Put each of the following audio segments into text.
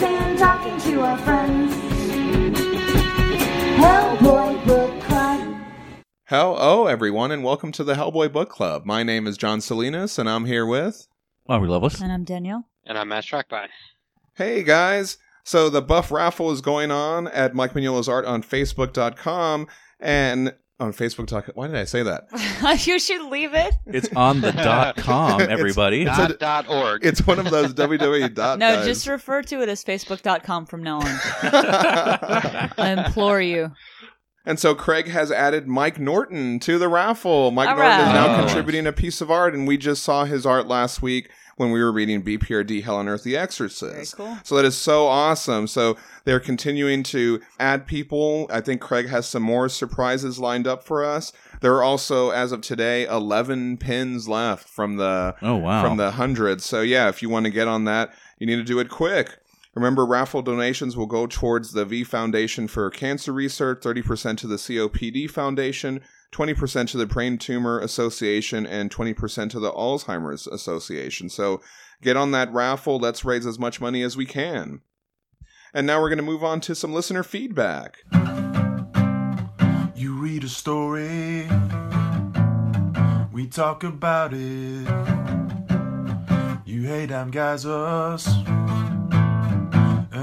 stand talking to our friends. Hellboy Book Club. Hello, everyone, and welcome to the Hellboy Book Club. My name is John Salinas, and I'm here with. Aubrey Lovelace. And I'm Danielle. And I'm Matt Trackby. Hey, guys. So, the buff raffle is going on at Mike Mignola's Art on Facebook.com and on Facebook, Facebook.com. Why did I say that? you should leave it. It's on the dot com, everybody. It's Dot, a- dot org. It's one of those www. dot No, guys. just refer to it as facebook.com from now on. I implore you. And so Craig has added Mike Norton to the raffle. Mike All Norton is now Oh. contributing a piece of art, and we just saw his art last week when we were reading BPRD Hell on Earth The Exorcist. Very cool. So that is so awesome. So they're continuing to add people. I think Craig has some more surprises lined up for us. There are also, as of today, 11 pins left from the Oh wow. from the hundreds. So yeah, if you want to get on that, you need to do it quick. Remember, raffle donations will go towards the V Foundation for Cancer Research, 30% to the COPD Foundation, 20% to the Brain Tumor Association, and 20% to the Alzheimer's Association. So get on that raffle. Let's raise as much money as we can. And now we're going to move on to some listener feedback. You read a story, we talk about it. You hate damn guys us,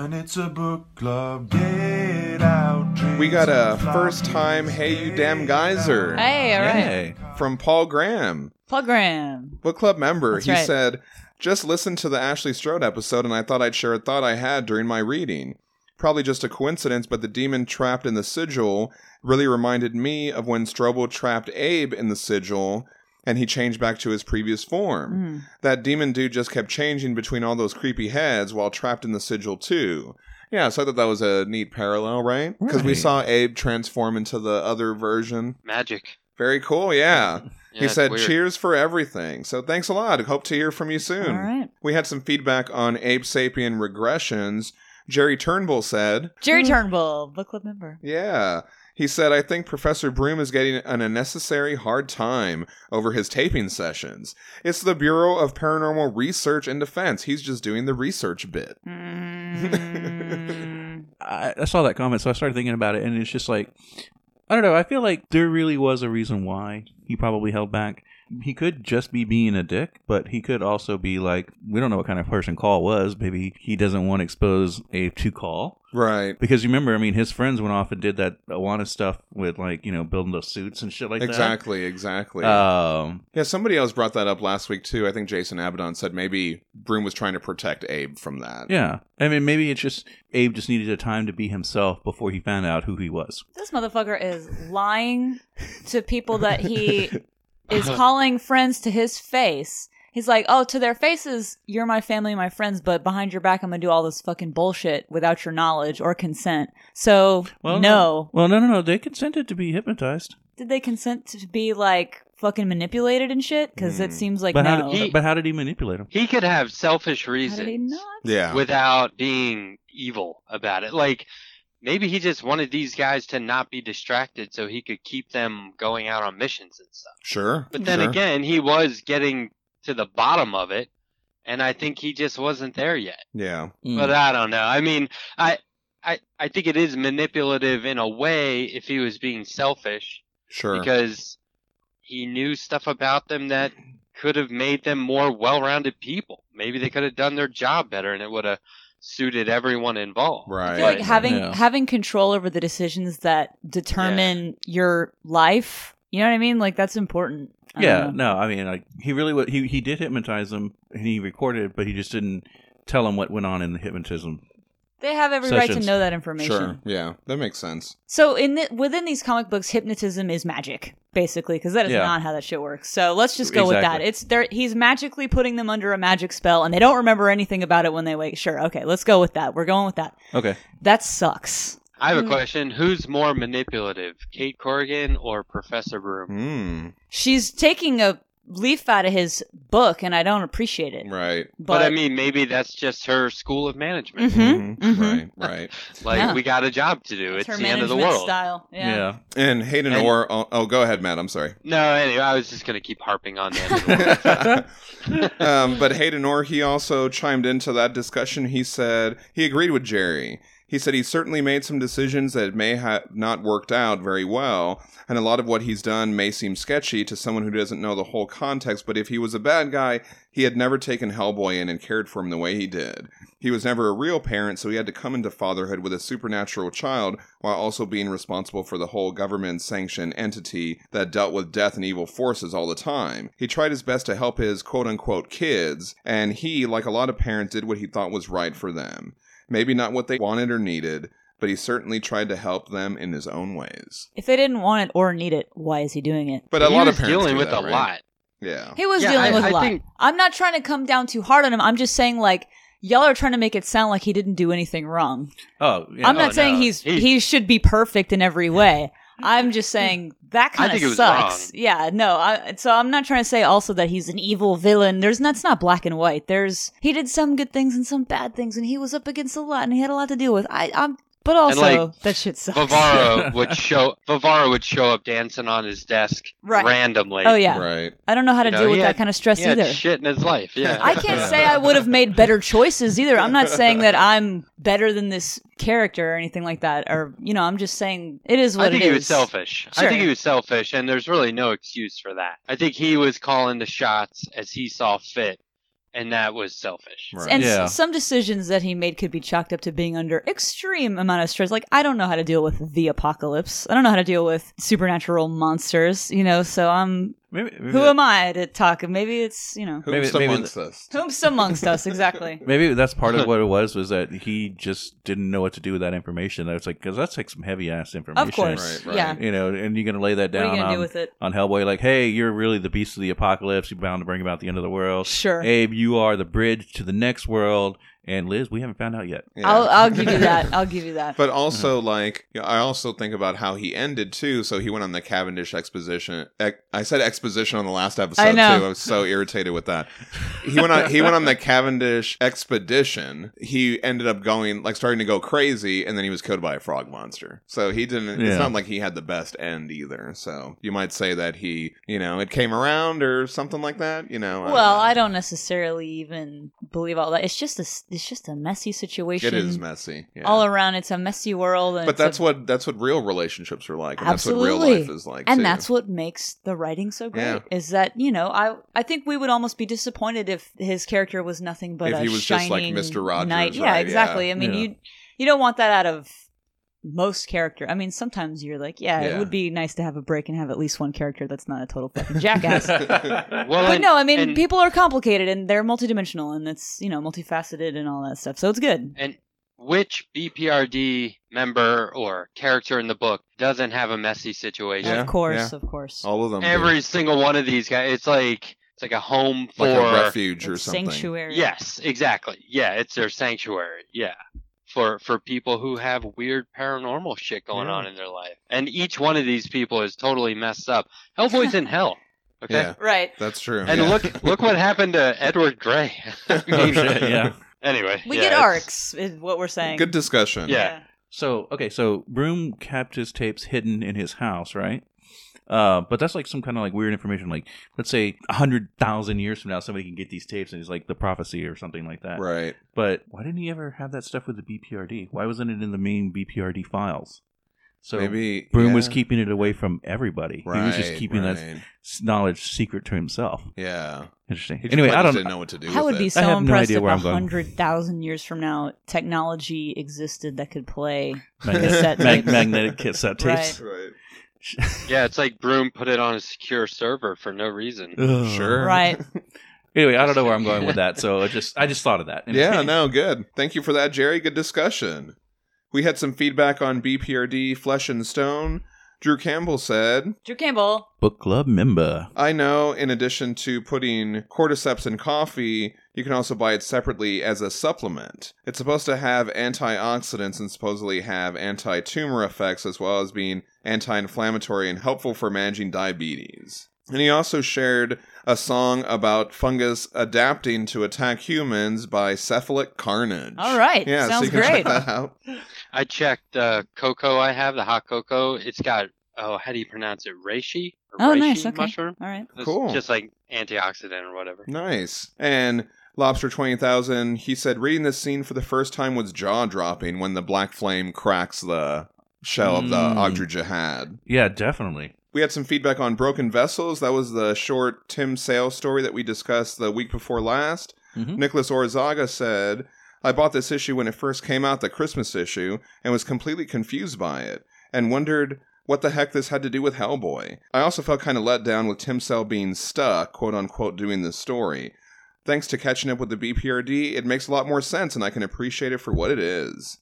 and it's a book club. Get out, We got a first time Hey You Damn Geyser Hey, all right. Yay. from Paul Graham. Program. book club member. That's he right. said, "Just listened to the Ashley Strode episode, and I thought I'd share a thought I had during my reading. Probably just a coincidence, but the demon trapped in the sigil really reminded me of when Strobel trapped Abe in the sigil." And he changed back to his previous form. Mm. That demon dude just kept changing between all those creepy heads while trapped in the sigil too. Yeah, so I thought that was a neat parallel, right? Because we saw Abe transform into the other version. Magic. Very cool, yeah. Yeah, he said, weird. "Cheers for everything." So thanks a lot. Hope to hear from you soon. All right. We had some feedback on Abe Sapien regressions. Jerry Turnbull said, Jerry Turnbull, book club member. "Yeah." He said, "I think Professor Broom is getting an unnecessary hard time over his taping sessions. It's the Bureau of Paranormal Research and Defense. He's just doing the research bit." Mm. I, I saw that comment, so I started thinking about it, and it's just like, I don't know. I feel like there really was a reason why he probably held back. He could just be being a dick, but he could also be like, we don't know what kind of person Caul was. Maybe he doesn't want to expose Abe to Caul. Right. Because you remember, I mean, his friends went off and did that Oannes stuff with, like, you know, building those suits and shit like that. exactly. Exactly. Um, yeah, somebody else brought that up last week too. I think Jason Abaddon said maybe Broom was trying to protect Abe from that. yeah. I mean, maybe it's just Abe just needed a time to be himself before he found out who he was. This motherfucker is lying to people that he is calling friends to his face. He's like, oh, to their faces, you're my family, my friends, but behind your back, I'm gonna do all this fucking bullshit without your knowledge or consent. So, Well, no. Well, no, no, no. They consented to be hypnotized. Did they consent to be like fucking manipulated and shit? Because it Hmm. seems like but no. how? Did, but how did he manipulate him? He could have selfish How did he reasons not? Yeah. without being evil about it. Like, maybe he just wanted these guys to not be distracted so he could keep them going out on missions and stuff. Sure. But then sure. again, he was getting to the bottom of it, and I think he just wasn't there yet. Yeah. Hmm. But I don't know. I mean, I, I, I think it is manipulative in a way if he was being selfish Sure. because he knew stuff about them that could have made them more well-rounded people. Maybe they could have done their job better, and it would have suited everyone involved. Right. like having Yeah. having control over the decisions that determine your life. You know what I mean? Like that's important. I yeah, no, I mean, like he really wa he he did hypnotize him and he recorded it, but he just didn't tell him what went on in the hypnotism. They have every right to know that information. Sure. Yeah. That makes sense. So in the, within these comic books, hypnotism is magic, basically, because that is Yeah. not how that shit works. So let's just go with that. It's there. He's magically putting them under a magic spell, and they don't remember anything about it when they wake. Sure, okay, let's go with that. We're going with that. Okay, That sucks. I have a Mm. question. Who's more manipulative, Kate Corrigan or Professor Broom? Hmm. She's taking a leaf out of his book, and I don't appreciate it. Right. But, I mean, maybe that's just her school of management. Mhm, Mhm. mhm. Right. Right. Like Yeah. we got a job to do. It's It's her the end of the world. style. Yeah. Yeah. And Hayden And- Orr. Oh, oh, go ahead, Matt. I'm sorry. No, anyway, I was just gonna keep harping on the end of the world. um, but Hayden Orr, he also chimed into that discussion. He said he agreed with Jerry. He said he certainly made some decisions that may have not worked out very well, and a lot of what he's done may seem sketchy to someone who doesn't know the whole context. But if he was a bad guy, he had never taken Hellboy in and cared for him the way he did. He was never a real parent, so he had to come into fatherhood with a supernatural child while also being responsible for the whole government sanctioned entity that dealt with death and evil forces all the time. He tried his best to help his quote unquote kids, and he, like a lot of parents, did what he thought was right for them. Maybe not what they wanted or needed, but he certainly tried to help them in his own ways. If they didn't want it or need it, why is he doing it? But a He lot was of parents dealing do with that, a right? lot. Yeah. He was Yeah, dealing I- with a I lot. think- I'm not trying to come down too hard on him. I'm just saying, like, y'all are trying to make it sound like he didn't do anything wrong. Oh, yeah. I'm not Oh, saying no. he's He- he should be perfect in every way. I'm just saying that kind of sucks. Yeah, no. I, so I'm not trying to say also that he's an evil villain. There's that's not black and white. There's he did some good things and some bad things, and he was up against a lot, and he had a lot to deal with. I, I'm, but also like, that shit sucks. Vivaro would show Vivaro would show up dancing on his desk Right. randomly. Oh yeah, Right. I don't know how to You know, deal with he that had- kind of stress He had either. shit in his life. Yeah. I can't say I would have made better choices either. I'm not saying that I'm better than this character or anything like that. Or you know, I'm just saying it is what it is. I think it he is. was selfish. Sure. I think he was selfish, and there's really no excuse for that. I think he was calling the shots as he saw fit, and that was selfish. Right. And s- some decisions that he made could be chalked up to being under extreme amount of stress. Like I don't know how to deal with the apocalypse. I don't know how to deal with supernatural monsters. You know, so I'm. Maybe, maybe Who that- am I to talk? Maybe it's you know. Maybe- Who's maybe amongst us? Whom's amongst us exactly? Maybe that's part of what it was. Was that he just didn't know what to do with that information? It's like because that's like some heavy ass information. Of course, Right, right. yeah. You know, and you're gonna lay that What are down you gonna on, do with it? on Hellboy, like, hey, you're really the beast of the apocalypse. You're bound to bring about the end of the world. Sure. Abe, you are the bridge to the next world. And Liz, we haven't found out yet. Yeah. I'll I'll give you that. I'll give you that. But also, like, you know, I also think about how he ended too. So he went on the Cavendish exposition. Ec- I said exposition on the last episode I know. too. I was so irritated with that. He went on. He went on the Cavendish expedition. He ended up going like starting to go crazy, and then he was killed by a frog monster. So he didn't. Yeah. It's not like he had the best end either. So you might say that he, you know, it came around or something like that. You know. Well, know. I don't necessarily even believe all that. It's just a s- it's just a messy situation. It is messy. Yeah. all around. It's a messy world, and but it's a- that's what that's what real relationships are like. And That's what real life is like. and too. that's what makes the writing so great. Yeah. Is that you know I I think we would almost be disappointed if his character was nothing but If a he was just like shining Mr. Rogers, knight. Yeah, right, exactly. yeah. I mean you you don't want that out of most character. I mean, sometimes you're like, yeah, Yeah. it would be nice to have a break and have at least one character that's not a total fucking jackass. Well, But and- no, I mean, and- people are complicated and they're multidimensional and it's, you know, multifaceted and all that stuff. So it's good. And which BPRD member or character in the book doesn't have a messy situation? Yeah, of course, yeah. of course. all of them. do. Every single one of these guys, it's like it's like a home for like a refuge or something. sanctuary. Yes, exactly. Yeah, it's their sanctuary. Yeah. For for people who have weird paranormal shit going Yeah. on in their life. And each one of these people is totally messed up. Hellboy's in hell. Okay? Yeah, Right. that's true. And yeah. look look what happened to Edward Grey. Oh, I mean, yeah. Anyway. We yeah, get it's- arcs, is what we're saying. good discussion. Yeah. So okay, so Broom kept his tapes hidden in his house, right? Uh, but that's like some kind of like weird information. Like, let's say a hundred thousand years from now, somebody can get these tapes and it's like the prophecy or something like that. right. But why didn't he ever have that stuff with the BPRD? Why wasn't it in the main BPRD files? So Maybe Broom was keeping it away from everybody. Right, he was just keeping that right. s- knowledge secret to himself. Yeah. Interesting. He anyway, I don't didn't know what to do. I with would be it. so I have no idea where if a hundred thousand years from now technology existed that could play Magnetic, cassette mag- tapes. magnetic cassette tapes. Right. Yeah, it's like Broom put it on a secure server for no reason. Ugh. Sure. Right. Anyway, I don't know where I'm going with that, so it just I just thought of that. Yeah, no, good. Thank you for that, Jerry. Good discussion. We had some feedback on BPRD Flesh and Stone. Drew Campbell said, Drew Campbell. Book club member. I know in addition to putting cordyceps in coffee, you can also buy it separately as a supplement. It's supposed to have antioxidants and supposedly have anti tumor effects as well as being anti inflammatory and helpful for managing diabetes. And he also shared a song about fungus adapting to attack humans by Cephalic Carnage. All right. Yeah, so Sounds you can great. check that out. I checked the cocoa I have, the hot cocoa. It's got oh, how do you pronounce it? Reishi? Or Oh, reishi nice. Okay. Mushroom. All right. It's Cool. Just like antioxidant or whatever. Nice. And Lobster 20,000, he said reading this scene for the first time was jaw dropping when the black flame cracks the shell of the Mm. Ogdru Jihad. Yeah, definitely. We had some feedback on Broken Vessels. That was the short Tim Sale story that we discussed the week before last. Mhm. Nicholas Orzaga said, I bought this issue when it first came out, the Christmas issue, and was completely confused by it, and wondered what the heck this had to do with Hellboy. I also felt kind of let down with Tim Sale being stuck, quote unquote, doing this story. Thanks to catching up with the BPRD, it makes a lot more sense, and I can appreciate it for what it is.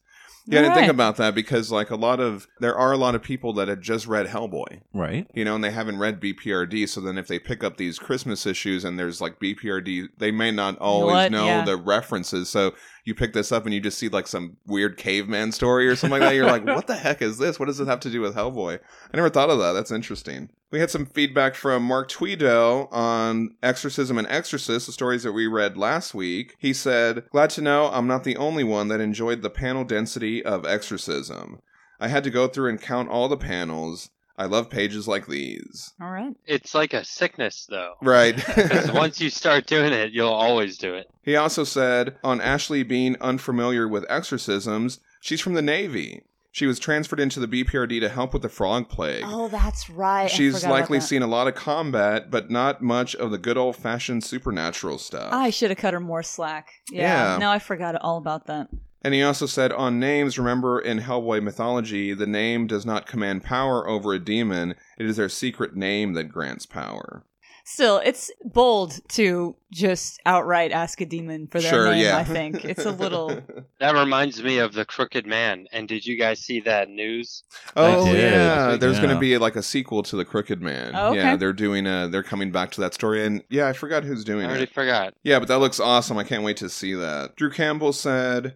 Yeah, I didn't think about that because, like, a lot of there are a lot of people that had just read Hellboy, Right. you know, and they haven't read BPRD. So then, if they pick up these Christmas issues and there's like BPRD, they may not always What? know Yeah. the references. So you pick this up and you just see like some weird caveman story or something like that. You're like, what the heck is this? What does it have to do with Hellboy? I never thought of that. That's interesting. We had some feedback from Mark Tweedale on Exorcism and Exorcist, the stories that we read last week. He said, Glad to know I'm not the only one that enjoyed the panel density of Exorcism. I had to go through and count all the panels. I love pages like these. All right. It's like a sickness, though. Right. Because once you start doing it, you'll always do it. he also said, on Ashley being unfamiliar with exorcisms, she's from the Navy. She was transferred into the BPRD to help with the frog plague. Oh, that's right. I She's forgot about likely that. seen a lot of combat, but not much of the good old fashioned supernatural stuff. I should have cut her more slack. Yeah. Yeah. No, I forgot all about that. And he also said, on names, remember in Hellboy mythology, the name does not command power over a demon, it is their secret name that grants power. Still, it's bold to just outright ask a demon for their sure, name. yeah. I think it's a little. That reminds me of the Crooked Man. And did you guys see that news? oh, yeah. There's going to be like a sequel to The Crooked Man. Oh, okay. Yeah, they're doing a, they're coming back to that story. And yeah, I forgot who's doing it. I already it. forgot. Yeah, but that looks awesome. I can't wait to see that. Drew Campbell said,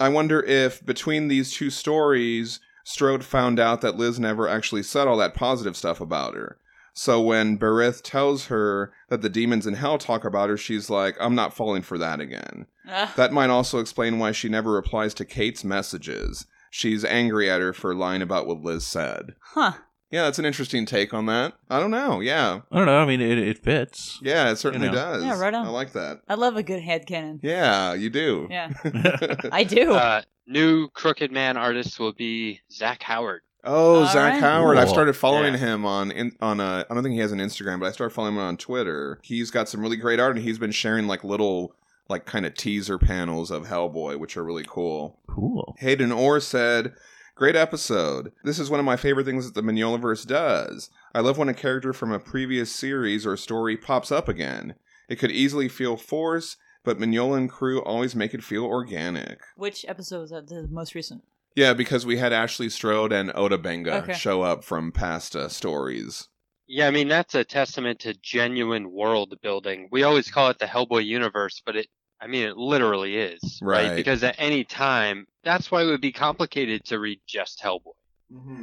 I wonder if between these two stories, Strode found out that Liz never actually said all that positive stuff about her. So when Berith tells her that the demons in hell talk about her, she's like, I'm not falling for that again. Ugh. That might also explain why she never replies to Kate's messages. She's angry at her for lying about what Liz said. huh. Yeah, that's an interesting take on that. I don't know. Yeah. I don't know. I mean, it, it fits. Yeah, it certainly You know. does. Yeah, right on. I like that. I love a good headcanon. Yeah, you do. Yeah, I do. Uh, new Crooked Man artist will be Zach Howard. Oh, All Zach right. Howard! I've started following Yeah. him on in, on uh, I don't think he has an Instagram, but I started following him on Twitter. He's got some really great art, and he's been sharing like little like kind of teaser panels of Hellboy, which are really cool. Cool. Hayden Orr said, "Great episode. This is one of my favorite things that the Mignolaverse does. I love when a character from a previous series or story pops up again. It could easily feel forced." But Mignola and crew always make it feel organic. Which episode was that? The most recent. Yeah, because we had Ashley Strode and Oda Benga Okay. show up from past uh, stories. Yeah, I mean that's a testament to genuine world building. We always call it the Hellboy universe, but it I mean it literally is, right? Right. Because at any time, that's why it would be complicated to read just Hellboy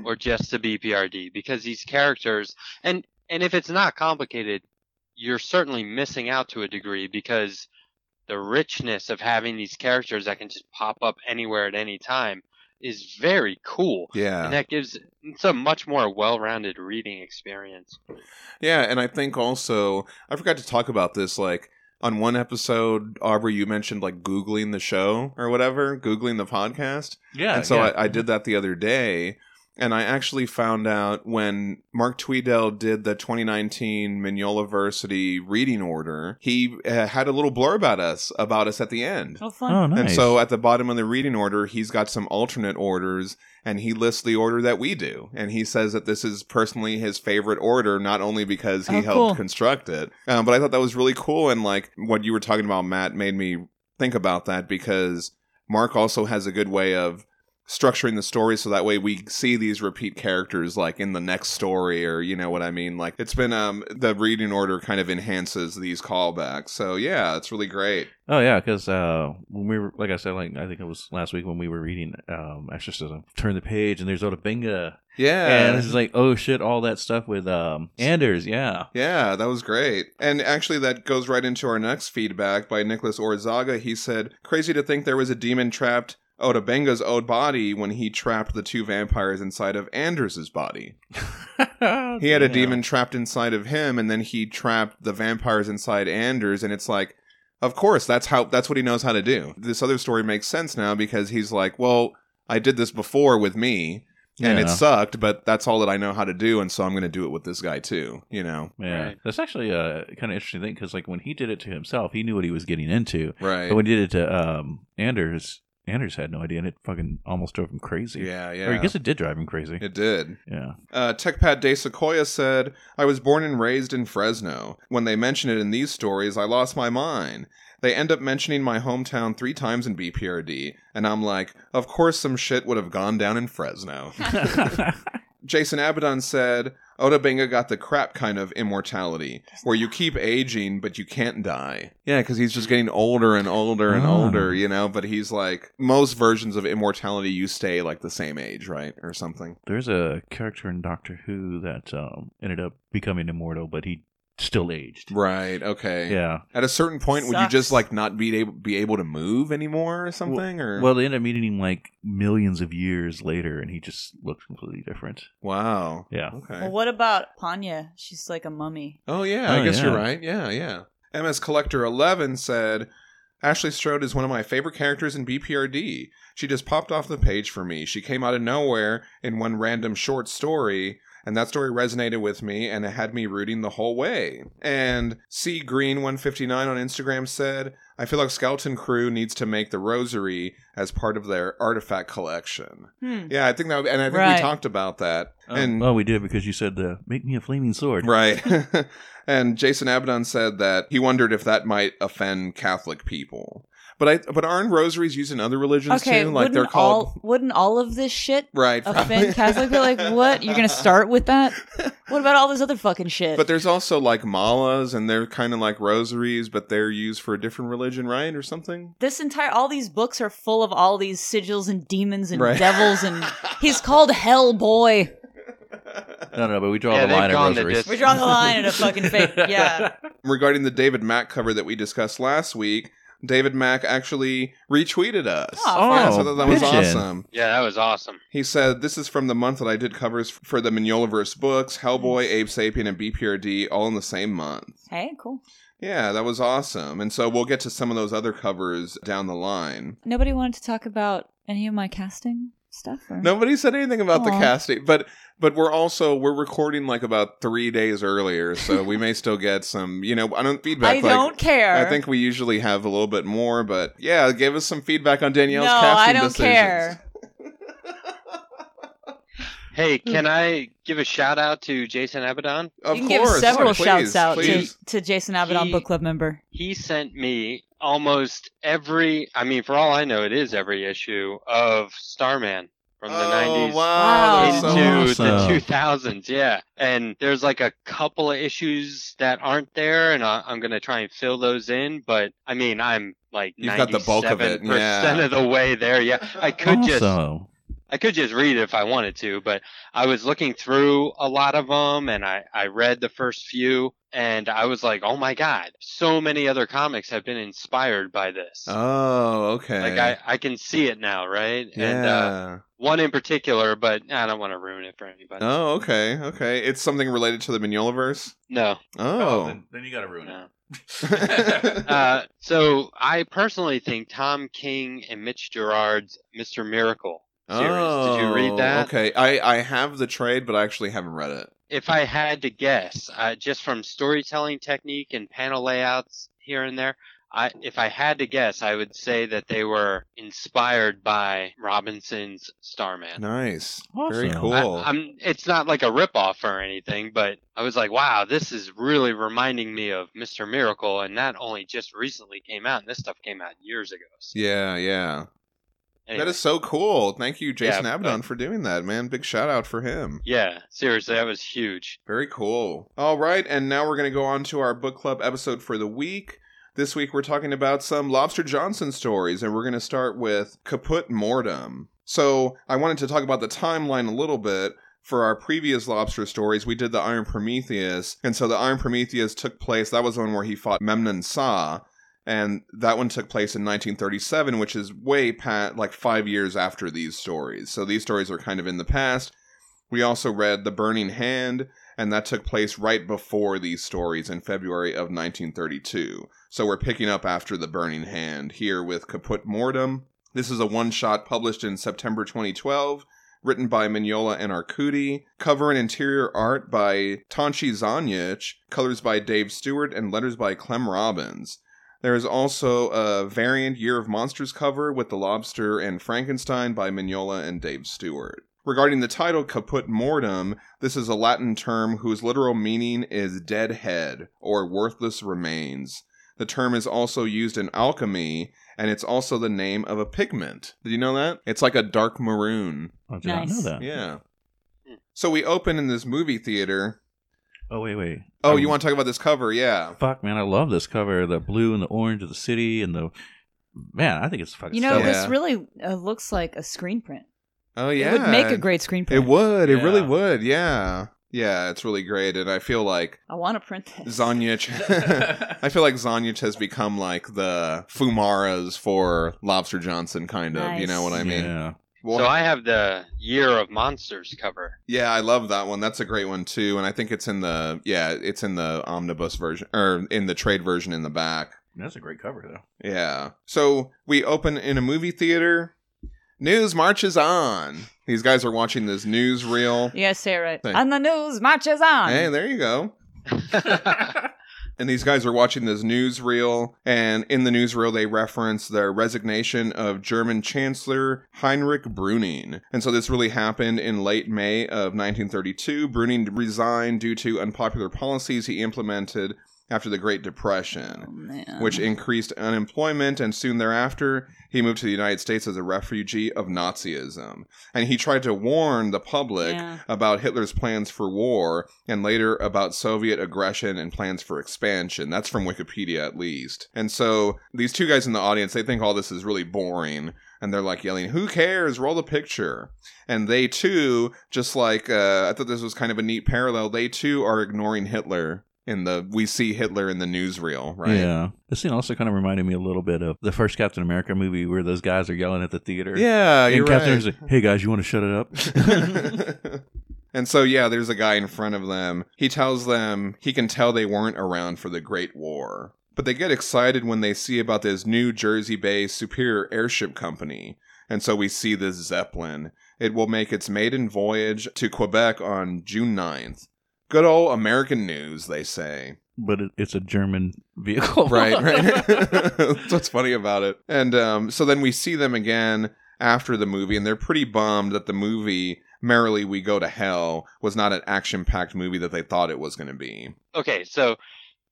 or just the BPRD because these characters and and if it's not complicated, you're certainly missing out to a degree because the richness of having these characters that can just pop up anywhere at any time is very cool. Yeah. And that gives it's a much more well-rounded reading experience. Yeah, and I think also I forgot to talk about this like on one episode, Aubrey, you mentioned like Googling the show or whatever, Googling the podcast. Yeah. and so yeah. I, I did that the other day. And I actually found out when Mark Tweedale did the 2019 Mignolaversity reading order, he uh, had a little blurb about us, about us at the end. Oh, fun. Oh, nice. And so at the bottom of the reading order, he's got some alternate orders and he lists the order that we do. And he says that this is personally his favorite order, not only because he Oh, helped cool. construct it, um, but I thought that was really cool. And like what you were talking about, Matt, made me think about that because Mark also has a good way of structuring the story so that way we see these repeat characters like in the next story or you know what I mean. Like it's been um the reading order kind of enhances these callbacks. So yeah, it's really great. Oh yeah, because uh, when we were, like I said, like I think it was last week when we were reading um, Exorcism. Turn the page and there's Otobenga, Yeah. and it's like, oh shit, all that stuff with um, Anders. Yeah, Yeah, that was great. And actually, that goes right into our next feedback by Nicholas Orzaga. He said, Crazy to think there was a demon trapped Otobenga's old body when he trapped the two vampires inside of Anders's body. He had a Damn. demon trapped inside of him, and then he trapped the vampires inside Anders, and it's like, of course, that's how that's what he knows how to do. This other story makes sense now because he's like, well, I did this before with me, and it sucked, but that's all that I know how to do, and so I'm going to do it with this guy too. You know, Yeah, Right. that's actually a kind of interesting thing because like when he did it to himself, he knew what he was getting into, right? but when he did it to um, Anders, Anders had no idea, and it fucking almost drove him crazy. yeah, yeah. Or I guess it did drive him crazy. It did. yeah. Uh, TechPad De Sequoia said, I was born and raised in Fresno. When they mention it in these stories, I lost my mind. They end up mentioning my hometown three times in BPRD, and I'm like, of course some shit would have gone down in Fresno. Jason Abaddon said, Otobenga got the crap kind of immortality, where you keep aging, but you can't die. Yeah, because he's just getting older and older and Oh. older, you know, but he's like, most versions of immortality, you stay like the same age, right? Or something. There's a character in Doctor Who that um, ended up becoming immortal, but he still aged. Right, okay. Yeah. At a certain point, would you just Sucks. like not be able be able to move anymore or something? or Well, they end up meeting him like millions of years later, and he just looks completely different. wow. Yeah. Okay. Well, what about Panya? She's like a mummy. oh yeah, Oh, I guess yeah. you're right. Yeah, yeah. MS Collector Eleven said. Ashley Strode is one of my favorite characters in BPRD. She just popped off the page for me. She came out of nowhere in one random short story, and that story resonated with me and it had me rooting the whole way. And C Green 159 on Instagram said, I feel like Skeleton Crew needs to make the rosary as part of their artifact collection. Hmm. Yeah, I think that, and I think we talked about that. and well, we did because you said, uh, "Make me a flaming sword." right. and Jason Abaddon said that he wondered if that might offend Catholic people. But I, but aren't rosaries used in other religions Okay, too? Like they're called all wouldn't all of this shit right. offend probably. Catholic people? Like, what? You're gonna start with that? What about all this other fucking shit? But there's also like malas, and they're kind of like rosaries, but they're used for a different religion, right, or something. this entire all these books are full of all these sigils and demons and Right. devils and he's called Hellboy. No, no, but we draw Yeah, the line at rosaries. distance. We draw the line at a fucking fake. Yeah. Regarding the David Mack cover that we discussed last week, David Mack actually retweeted us. Oh, yeah, so that, that was oh, bitchin'. awesome. Yeah, that was awesome. He said, This is from the month that I did covers for the Mignolaverse books, Hellboy, Abe Sapien, and BPRD all in the same month. Hey, cool. Yeah, that was awesome. And so we'll get to some of those other covers down the line. Nobody wanted to talk about any of my casting stuff. Or? Nobody said anything about the casting, but but we're also we're recording like about three days earlier, so we may still get some, you know, I don't feedback. I like, don't care. I think we usually have a little bit more, but yeah, give us some feedback on Danielle's no, casting I don't decisions. care. Hey, can I give a shout out to Jason Abaddon? Of you can course, give several please, shouts out please. to, to Jason Abaddon, He- book club member. He sent me almost every, I mean, for all I know, it is every issue of Starman from the oh, 90s. Wow, that's so into awesome. the 2000s, yeah. And there's like a couple of issues that aren't there, and I, I'm gonna try and fill those in. But I mean, I'm like You've got the bulk of it, 97% yeah. of the way there. Yeah, I could just also, I could just read it if I wanted to, but I was looking through a lot of them and I, I read the first few and I was like, oh my God, so many other comics have been inspired by this. Oh, okay. Like I, I can see it now, right? yeah. And uh, one in particular, but I don't want to ruin it for anybody. oh, okay, okay. It's something related to the Mignolaverse. No, Oh. then, then you got to ruin no. oh, Uh, so I personally think Tom King and Mitch Gerads' Mr. Miracle series. Did you read that? Oh, Okay, I I have the trade, but I actually haven't read it. if I had to guess, uh, just from storytelling technique and panel layouts here and there, I, if I had to guess, I would say that they were inspired by Robinson's Starman. Nice, very Awesome. cool. I, am it's not like a ripoff or anything, but I was like, wow, this is really reminding me of Mr. Miracle, and that only just recently came out, and this stuff came out years ago. So yeah, yeah. That Anyway. is so cool. Thank you, Jason Yeah, Abaddon, but- for doing that, man. Big shout out for him. Yeah, seriously, that was huge. Very cool. All right, and now we're going to go on to our book club episode for the week. This week we're talking about some Lobster Johnson stories, and we're going to start with Caput Mortuum. So I wanted to talk about the timeline a little bit. For our previous lobster stories, we did the Iron Prometheus, and so the Iron Prometheus took place. That was the one where he fought Memnan Saa, and that one took place in 1937, which is way past, like five years after these stories. So these stories are kind of in the past. We also read The Burning Hand, and that took place right before these stories in February of 1932. So we're picking up after The Burning Hand here with Caput Mortuum. This is a one shot published in September 2012, written by Mignola and Arcudi, cover and interior art by Tonci Zonjic, colors by Dave Stewart, and letters by Clem Robins. There is also a variant Year of Monsters cover with The Lobster and Frankenstein by Mignola and Dave Stewart. Regarding the title Caput Mortuum, this is a Latin term whose literal meaning is dead head or worthless remains. The term is also used in alchemy, and it's also the name of a pigment. Did you know that? It's like a dark maroon. I did not know that. Yeah. Hmm. So we open in this movie theater. Oh wait, wait. Oh, Um, you want to talk about this cover? Yeah. Fuck, man, I love this cover. The blue and the orange of the city, and the man, I think it's fucking. You know, Yeah. this really uh, looks like a screen print. Oh yeah. It would make a great screen print. It print. would. It really would. Yeah. Yeah, it's really great, and I feel like I want to print this. Zonjic. I feel like Zonjic has become like the Fumaras for Lobster Johnson, kind of. You know what I mean? Yeah. Well, so I have the Year of Monsters cover. yeah, I love that one. That's a great one too, and I think it's in the yeah, it's in the omnibus version or in the trade version in the back. That's a great cover, though. Yeah. So we open in a movie theater. News marches on. These guys are watching this newsreel. You guys say it right. And the news marches on. Hey, there you go. And these guys are watching this newsreel, and in the newsreel, they reference the resignation of German Chancellor Heinrich Brüning. And so this really happened in late May of 1932. Brüning resigned due to unpopular policies he implemented after the Great Oh, Depression man. which increased unemployment, and soon thereafter, he moved to the United States as a refugee of Nazism. And he tried to warn the public Yeah. about Hitler's plans for war, and later about Soviet aggression and plans for expansion. That's from Wikipedia, at least. And so, these two guys in the audience, they think all this is really boring. And they're like yelling, Who cares? Roll the picture. And they too, just like, uh, I thought this was kind of a neat parallel, they too are ignoring Hitler in the we see Hitler in the newsreel, right? Yeah. This scene also kind of reminded me a little bit of the first Captain America movie where those guys are yelling at the theater. Yeah, And you're Captain right. America's like, hey guys, you want to shut it up? and so yeah, there's a guy in front of them. He tells them he can tell they weren't around for the Great War. But they get excited when they see about this New Jersey-based Superior Airship Company. And so we see this Zeppelin. It will make its maiden voyage to Quebec on June 9th. Good old American news, they say. but it, it's a German vehicle. right, right. That's what's funny about it. And um, so then we see them again after the movie, and they're pretty bummed that the movie "Merrily We Go to Hell" was not an action-packed movie that they thought it was going to be. okay, so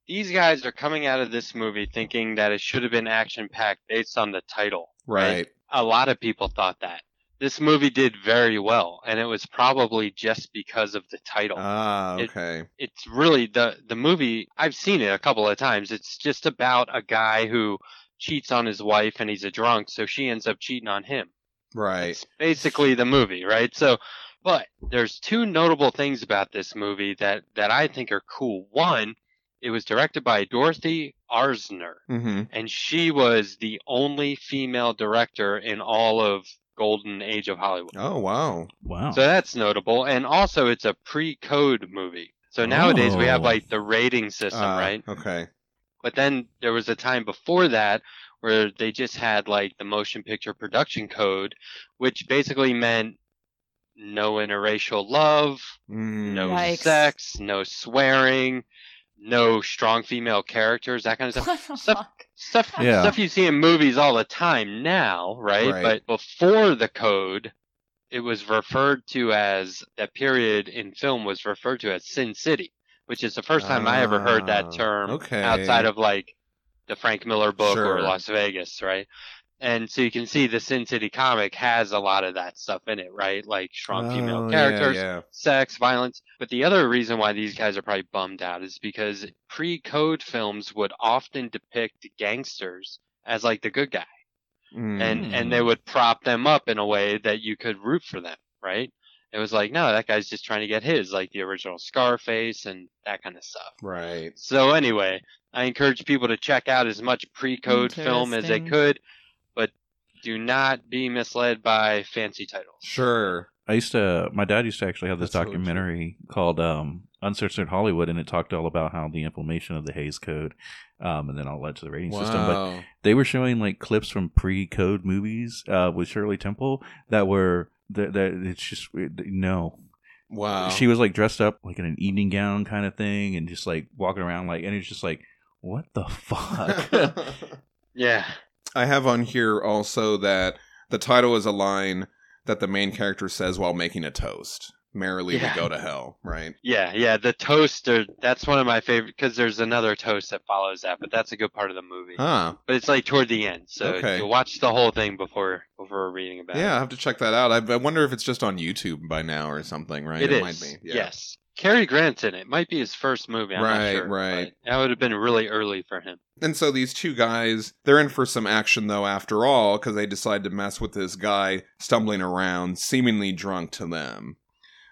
these guys are coming out of this movie thinking that it should have been action packed based on the title. Right. A lot of people thought that. This movie did very well, and it was probably just because of the title. Ah, It- okay. it's really the the movie. I've seen it a couple of times. It's just about a guy who cheats on his wife, and he's a drunk, so she ends up cheating on him. right. It's basically the movie, right? So, but there's two notable things about this movie that that I think are cool. One, it was directed by Dorothy Arzner, Mm-hmm. and she was the only female director in all of golden age of Hollywood. Oh wow. Wow. So that's notable, and also it's a pre-code movie. So nowadays we have Oh. like the rating system, Ah, right? Okay. But then there was a time before that where they just had like the motion picture production code, which basically meant no interracial love, Mm. no Yikes. sex, no swearing, no strong female characters, that kind of stuff. Stuff- Stuff, Yeah. stuff you see in movies all the time now, right? Right. But before the code, it was referred to as that period in film was referred to as Sin City, which is the first time I ever heard Ah, that term okay. outside of like the Frank Miller book Sure. or Las Vegas, right? And so you can see the Sin City comic has a lot of that stuff in it, right? Like strong Oh, female characters, yeah. sex, violence. But the other reason why these guys are probably bummed out is because pre-code films would often depict gangsters as like the good guy. Mm. And and they would prop them up in a way that you could root for them, right? It was like, no, that guy's just trying to get his, like the original Scarface and that kind of stuff. right. So anyway, I encourage people to check out as much pre-code film as they could, but do not be misled by fancy titles. Sure. I used to. My dad used to actually have this That's really true. documentary called um, "Uncensored Hollywood," and it talked all about how the implementation of the Hays Code, um, and then all led to the rating system. But they were showing like clips from pre-code movies uh, with Shirley Temple that were that, that it's just no. Wow. She was like dressed up like in an evening gown kind of thing, and just like walking around like, and it's just like, what the fuck? Yeah. I have on here also that the title is a line that the main character says while making a toast. Merrily Yeah. we go to hell, right? Yeah, yeah, the toaster, uh, that's one of my favorite, because there's another toast that follows that, but that's a good part of the movie. Huh. But it's like toward the end, so Okay. you'll watch the whole thing before before reading about it. Yeah, I have to check that out. I, I wonder if it's just on YouTube by now or something, right? it is. might be. Yeah. Yes. Cary Grant's in it. Might be his first movie. I'm Right, not sure. right. That would have been really early for him. And so these two guys, they're in for some action though after all because they decide to mess with this guy stumbling around, seemingly drunk to them.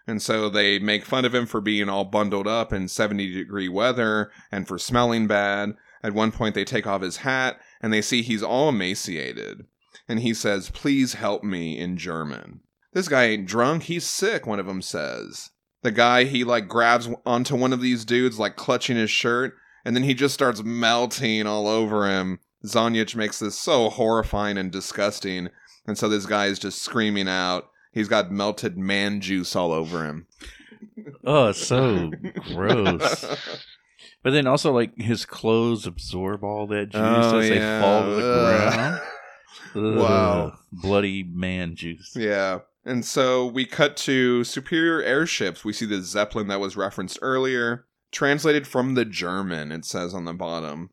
And so they make fun of him for being all bundled up in 70 degree weather and for smelling bad. At one point, they take off his hat and they see he's all emaciated. And he says, Please help me in German. This guy ain't drunk, he's sick, one of them says. The guy, he like grabs onto one of these dudes, like clutching his shirt, and then he just starts melting all over him. Zonjic makes this so horrifying and disgusting. And so this guy is just screaming out. He's got melted man juice all over him. oh, so gross. But then also like his clothes absorb all that juice Oh, as they fall to the Ugh. ground. Wow. Bloody man juice. Yeah. And so we cut to superior airships. We see the Zeppelin that was referenced earlier, translated from the German, it says on the bottom.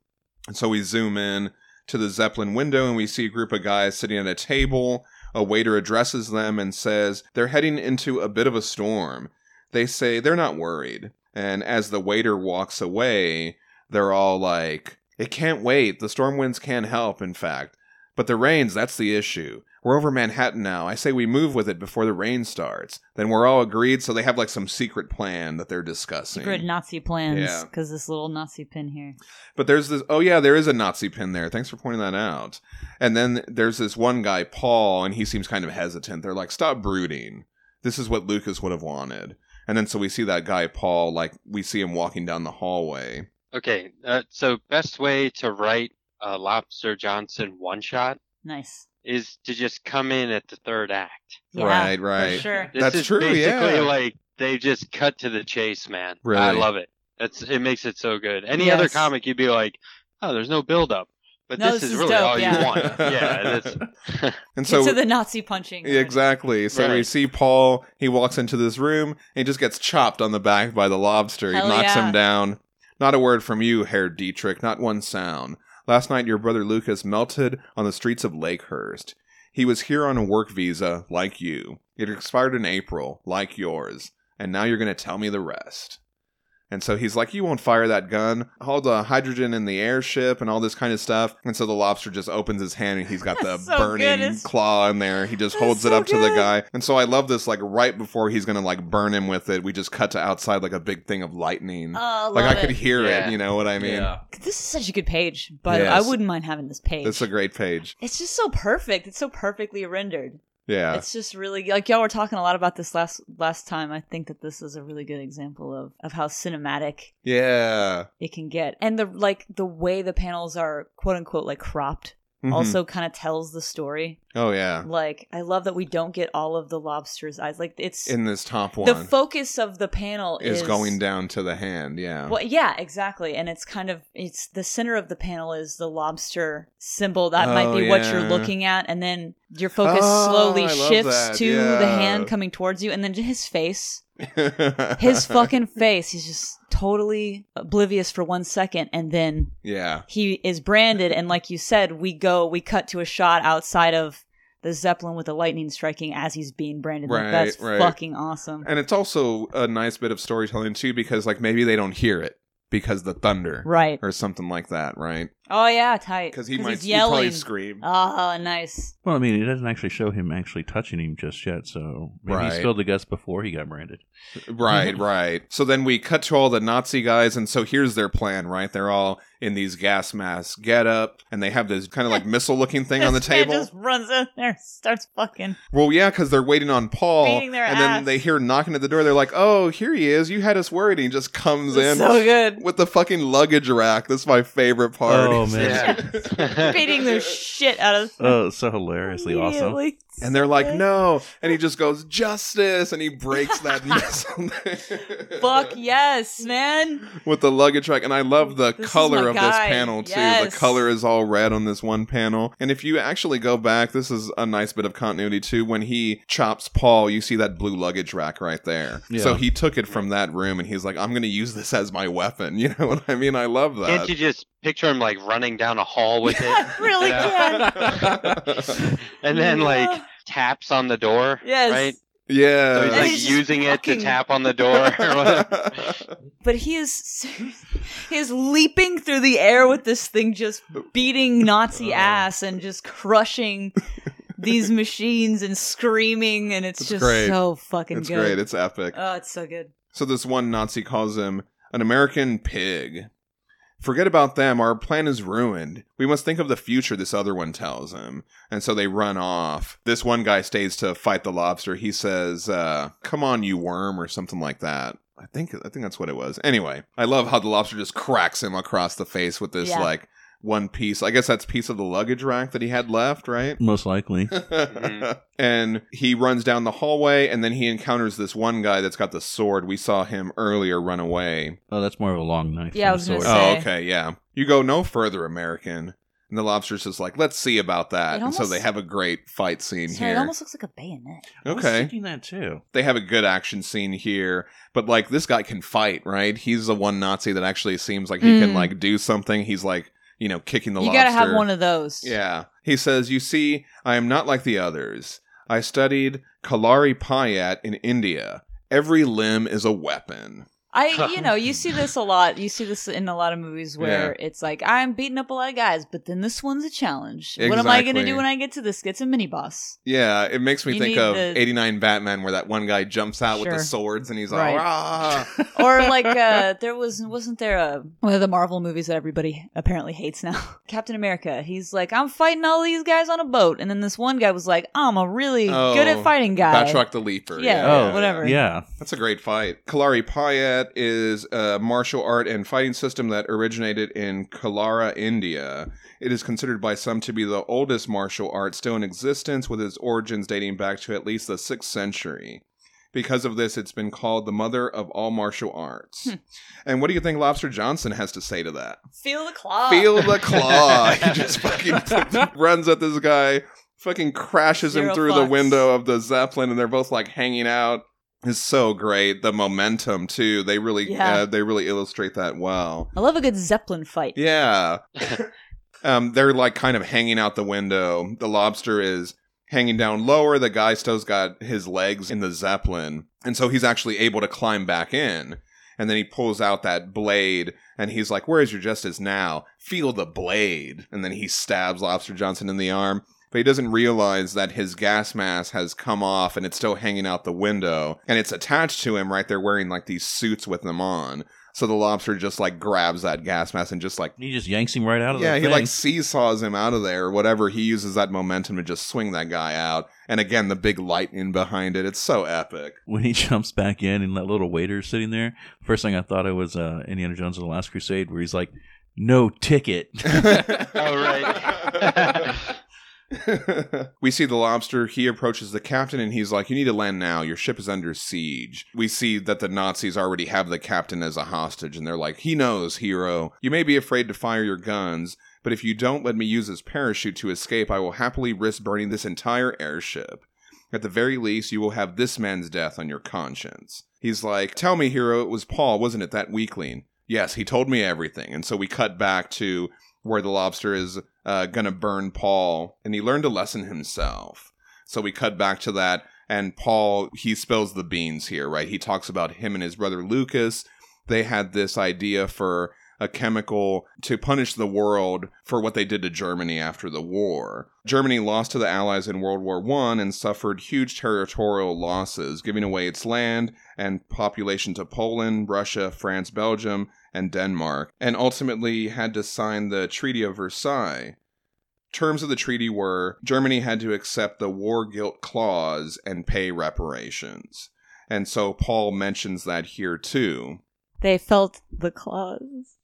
And so we zoom in to the Zeppelin window and we see a group of guys sitting at a table. A waiter addresses them and says they're heading into a bit of a storm. They say they're not worried. And as the waiter walks away, they're all like, it can't wait. The storm winds can't help, in fact. But the rains, that's the issue. We're over Manhattan now. I say we move with it before the rain starts. Then we're all agreed, so they have like some secret plan that they're discussing. Secret Nazi plans, Yeah. because this little Nazi pin here. But there's this oh yeah, there is a Nazi pin there. Thanks for pointing that out. And then there's this one guy, Paul, and he seems kind of hesitant. They're like, stop brooding. This is what Lucas would have wanted. And then so we see that guy, Paul, like we see him walking down the hallway. Okay, uh, so best way to write a Lobster Johnson one shot Nice. Is to just come in at the third act. Yeah, Right, right. For sure. This That's is true, Basically, yeah. like they just cut to the chase, man. Really? I love it. That's it makes it so good. Any other comic, you'd be like, oh, there's no build up, but No, this, this is is really dope, all yeah. you want. yeah, that's And so to the Nazi punching. Yeah, exactly. So we see Paul. He walks into this room. And he just gets chopped on the back by the lobster. Hell he knocks yeah. him down. Not a word from you, Herr Dietrich. Not one sound. Last night, your brother Lucas melted on the streets of Lakehurst. He was here on a work visa, like you. It expired in April, like yours. And now you're going to tell me the rest. And so he's like, You won't fire that gun. All the hydrogen in the airship and all this kind of stuff. And so the lobster just opens his hand and he's got the so burning claw in there. He just That's holds it so up to the guy. And so I love this, like, right before he's going to, like, burn him with it, we just cut to outside, like, a big thing of lightning. Oh, like, I love could hear Yeah. it, you know what I mean? This is such a good page, but Yes. I wouldn't mind having this page. It's a great page. it's just so perfect. It's so perfectly rendered. Yeah. It's just really like y'all were talking a lot about this last last time. I think that this is a really good example of of how cinematic yeah. it can get, and the like the way the panels are quote unquote like cropped Mhm. also kind of tells the story. Oh, yeah. Like I love that we don't get all of the lobster's eyes. Like it's In this top one. the focus of the panel is, is, going down to the hand, yeah. Well, yeah, exactly, and it's kind of it's the center of the panel is the lobster symbol that might Oh, be what you're looking at, and then your focus Oh, slowly I shifts to the hand coming towards you, and then his face, his fucking face, he's just totally oblivious for one second, and then yeah. he is branded. And like you said, we go, we cut to a shot outside of the zeppelin with the lightning striking as he's being branded. Like, Right, that's right. fucking awesome. And it's also a nice bit of storytelling too, because like maybe they don't hear it because the thunder Right. or something like that, right? Oh yeah, tight. Because he might he's he'd probably yelling. scream. Oh, nice. Well, I mean, it doesn't actually show him actually touching him just yet, so maybe Right. he spilled the guts before he got branded. Right, right. So then we cut to all the Nazi guys, and so here's their plan, right? They're all in these gas masks, get up, and they have this kind of like missile looking thing on the This man table. just runs in there, starts fucking. Well, yeah, because they're waiting on Paul, Beating their and then ass. they hear knocking at the door. They're like, "Oh, here he is! You had us worried." And he just comes in So good. with the fucking luggage rack. This is my favorite part. Oh, Oh, man. Yeah. Beating the shit out of. Oh, so hilariously awesome. Immediately. And they're like, "No!" And he just goes, "Justice!" And he breaks that missile Fuck yes, man. with the luggage rack. And I love the This color my of this panel too. Yes. The color is all red on this one panel. And if you actually go back, this is a nice bit of continuity too. When he chops Paul, you see that blue luggage rack right there. Yeah. So he took it from that room, and he's like, "I'm going to use this as my weapon." You know what I mean? I love that. Can't you just picture him like running down a hall with it? Really can. and then like taps on the door. Yes. Right? yeah. So he's And like he's using it to tap on the door. But he is he is leaping through the air with this thing, just beating Nazi Uh. ass and just crushing these machines and screaming, and it's, It's just great. so fucking it's good. It's great. It's epic. oh, it's so good. So this one Nazi calls him an American pig. Forget about them. Our plan is ruined. We must think of the future, this other one tells him. And so they run off. This one guy stays to fight the lobster. He says, uh, come on, you worm, or something like that. I think I think that's what it was. Anyway, I love how the lobster just cracks him across the face with this Yeah. like one piece. I guess that's piece of the luggage rack that he had left, right? Most likely. and he runs down the hallway and then he encounters this one guy that's got the sword. We saw him earlier run away. Oh, that's more of a long knife. Yeah, I than a was sword. say. Oh, okay, yeah. You go no further, American. And the lobster's just like, let's see about that. It and so they have a great fight scene Sorry, it here. almost looks like a bayonet. I was okay. thinking that too. They have a good action scene here. But like this guy can fight, right? He's the one Nazi that actually seems like he can Mm. like do something. He's like, you know, kicking the you lobster. gotta have one of those. Yeah. He says, You see, I am not like the others. I studied Kalari Payat in India. Every limb is a weapon. I, you know, you see this a lot. You see this in a lot of movies where it's like, I'm beating up a lot of guys, but then this one's a challenge. What am I going to do when I get to this? Get a mini boss. Yeah, it makes me You think of the- 89 Batman where that one guy jumps out with the swords and he's Right. all, "Rah!" or like uh there was wasn't there a one of the marvel movies that everybody apparently hates now captain america he's like i'm fighting all these guys on a boat and then this one guy was like i'm a really Oh, good at fighting guy Batroc the Leaper. Yeah, Oh, whatever. Yeah. That's a great fight. Kalari Payat is a martial art and fighting system that originated in Kerala, India. It is considered by some to be the oldest martial art still in existence, with its origins dating back to at least the 6th century. Because of this, it's been called the mother of all martial arts. Hmm. and what do you think Lobster Johnson has to say to that? feel the claw Feel the claw. he just fucking runs at this guy, fucking crashes him Zero through the window of the Zeppelin, and they're both like hanging out. Is so great. The momentum too. They really, Yeah. uh, they really illustrate that well. i love a good zeppelin fight Yeah. um, they're like kind of hanging out the window. The lobster is hanging down lower. The guy still's got his legs in the Zeppelin. And so he's actually able to climb back in. And then he pulls out that blade and he's like, Where is your justice now? Feel the blade. And then he stabs Lobster Johnson in the arm. But he doesn't realize that his gas mask has come off and it's still hanging out the window. And it's attached to him right there wearing like these suits with them on. So the lobster just like grabs that gas mask and just like He just yanks him right out of yeah, the he thing. like seesaws him out of there or whatever. He uses that momentum to just swing that guy out. And again, the big lightning behind it. It's so epic. when he jumps back in and that little waiter's sitting there. First thing I thought it was uh, Indiana Jones and the Last Crusade, where he's like, "No ticket." Oh, right. we see the lobster. He approaches the captain and he's like, You need to land now. Your ship is under siege. We see that the Nazis already have the captain as a hostage and they're like, He knows, hero. You may be afraid to fire your guns, But if you don't let me use this parachute to escape, I will happily risk burning this entire airship. At the very least, you will have this man's death on your conscience. He's like, Tell me, hero, it was Paul, wasn't it, that weakling? Yes, he told me everything. And so we cut back to where the lobster is uh, gonna burn Paul, and he learned a lesson himself. So we cut back to that, and Paul, he spills the beans here, right? He talks about him and his brother Lucas. They had this idea for a chemical to punish the world for what they did to Germany after the war. Germany lost to the Allies in World War I and suffered huge territorial losses, giving away its land and population to Poland, Russia, France, Belgium, and Denmark, and ultimately had to sign the Treaty of Versailles. Terms of the treaty were Germany had to accept the war guilt clause and pay reparations. And so Paul mentions that here too. They felt the clause.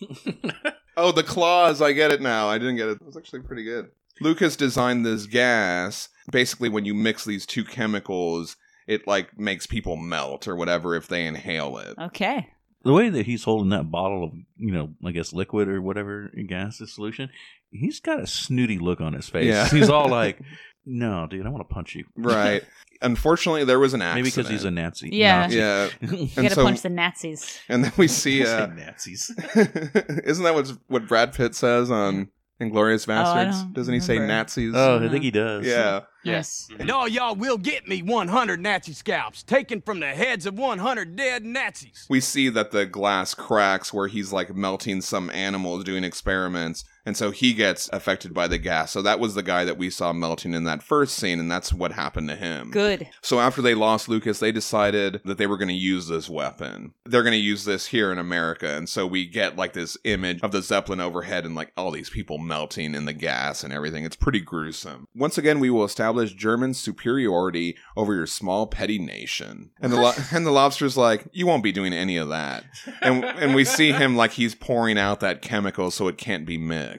Oh, the claws. I get it now. I didn't get it. It was actually pretty good. Lucas designed this gas. Basically, when you mix these two chemicals, it like makes people melt or whatever if they inhale it. Okay. The way that he's holding that bottle of, you know, I guess liquid or whatever gas is solution, he's got a snooty look on his face. Yeah. He's all like, "No, dude, I want to punch you." Right. Unfortunately, there was an accident. Maybe because he's a Nazi. Yeah. Nazi. Yeah. You And gotta so- punch the Nazis. And then we see. Uh, Nazis. isn't that what what Brad Pitt says on Inglourious Basterds? don't Doesn't he say. Nazis? Oh, I think he does. yeah. Yes. Nice. And all y'all will get me 100 Nazi scalps taken from the heads of 100 dead Nazis. We see that the glass cracks where he's like melting some animals doing experiments, and so he gets affected by the gas. So that was the guy that we saw melting in that first scene, and that's what happened to him. Good. So after they lost Lucas, they decided that they were going to use this weapon. They're going to use this here in America, and so we get like this image of the Zeppelin overhead and like all these people melting in the gas and everything. It's pretty gruesome. Once again, we will establish German superiority over your small petty nation. And the lo- and the lobster's like, you won't be doing any of that. And and we see him like he's pouring out that chemical so it can't be mixed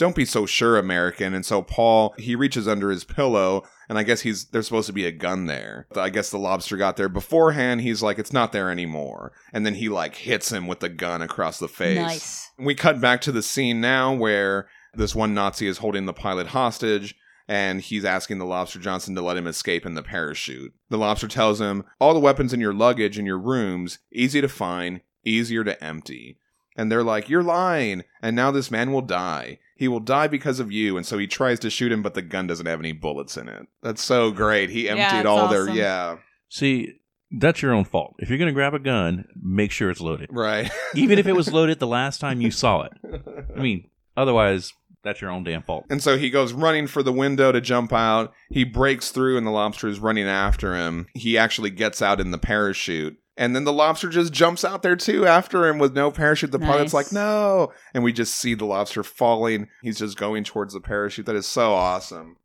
don't be so sure american. And so paul he reaches under his pillow and i guess he's there's supposed to be a gun there. I guess the lobster got there beforehand. He's like it's not there anymore. And then he like hits him with the gun across the face. Nice. we cut back to the scene now where this one nazi is holding the pilot hostage and he's asking the lobster johnson to let him escape in the parachute. The lobster tells him all the weapons in your luggage in your rooms easy to find easier to empty and they're like, You're lying. And now this man will die. He will die because of you. And so he tries to shoot him, but the gun doesn't have any bullets in it. That's so great. He emptied it's all their. awesome. Yeah. See, that's your own fault. If you're going to grab a gun, make sure it's loaded. Right. Even if it was loaded the last time you saw it. I mean, otherwise, that's your own damn fault. And so he goes running for the window to jump out. He breaks through, and the lobster is running after him. He actually gets out in the parachute. And then the lobster just jumps out there too after him with no parachute. The pilot's like, no. And we just see the lobster falling. He's just going towards the parachute. That is so awesome.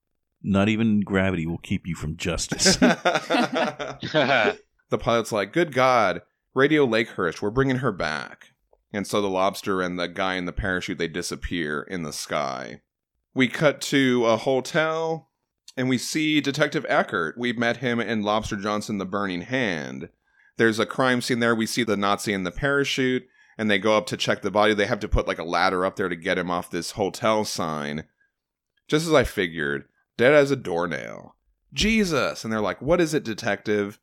Not even gravity will keep you from justice. the pilot's like, Good God, Radio Lakehurst, we're bringing her back. And so the lobster and the guy in the parachute, they disappear in the sky. We cut to a hotel and we see Detective Eckert. We've met him in Lobster Johnson, The Burning Hand. There's a crime scene there. We see the Nazi in the parachute and they go up to check the body. They have to put like a ladder up there to get him off this hotel sign. Just as I figured, dead as a doornail. Jesus! And they're like, What is it, detective?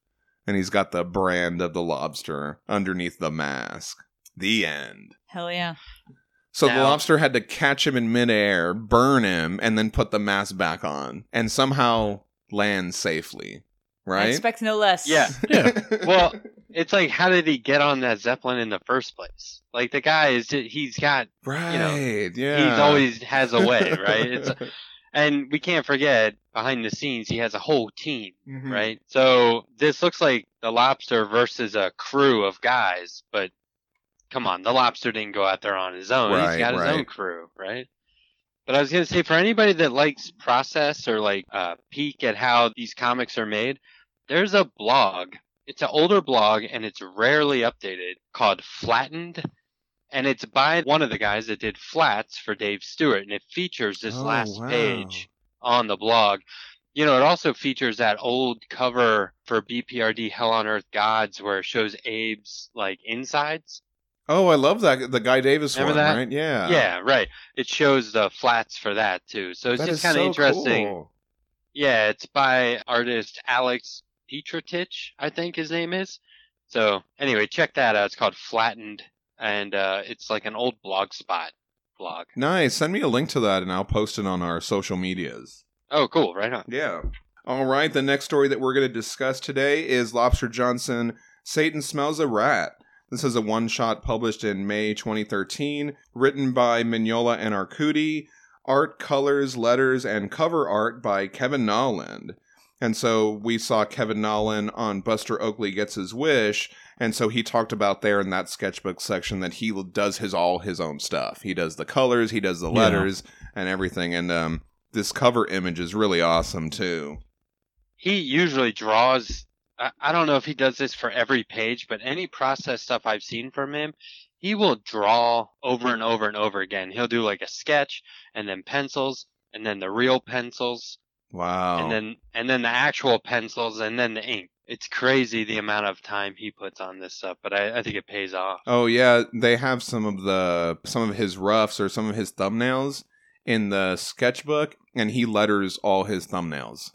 And he's got the brand of the lobster underneath the mask. The end. Hell yeah. So the lobster had to catch him in midair, burn him, and then put the mask back on, and somehow land safely. I Right? expect no less. Yeah. yeah. Well, it's like, how did he get on that Zeppelin in the first place? Like the guy is, he's got, right. You know, yeah. he's always has a way, right? It's, and we can't forget behind the scenes, he has a whole team, Mhm. right? So this looks like the lobster versus a crew of guys, but come on, the lobster didn't go out there on his own. Right, He's got his own crew, right? But I was gonna say, for anybody that likes process or like uh, peek at how these comics are made, there's a blog. It's an older blog and it's rarely updated called Flattened, and it's by one of the guys that did Flats for Dave Stewart, and it features this Oh, last wow. page on the blog. You know, it also features that old cover for BPRD Hell on Earth Gods where it shows Abe's like insides. Oh, I love that the Guy Davis Remember one, that? right? Yeah. Yeah, right. It shows the flats for that too. So it's That just kind of so interesting. cool. Yeah, it's by artist Alex Petritich, I think his name is. So anyway, check that out. It's called Flattened, and uh, it's like an old blog spot blog. Nice. Send me a link to that and I'll post it on our social medias. Oh, cool. Right on. Yeah. All right. The next story that we're going to discuss today is Lobster Johnson Satan Smells a Rat. This is a one shot published in May 2013, written by Mignola and Arcudi, art, colors, letters, and cover art by Kevin Nowlan. And so we saw Kevin Nowlan on Buster Oakley Gets His Wish, and so he talked about there in that sketchbook section that he does his all his own stuff. He does the colors, he does the Yeah. letters, and everything. And um, this cover image is really awesome too. He usually draws. I, don't know if he does this for every page, but any process stuff I've seen from him, he will draw over and over and over again. He'll do like a sketch, and then pencils, and then the real pencils, Wow. and then and then the actual pencils, and then the ink. It's crazy the amount of time he puts on this stuff, but I, I think it pays off. Oh yeah, they have some of the some of his roughs or some of his thumbnails in the sketchbook, and he letters all his thumbnails.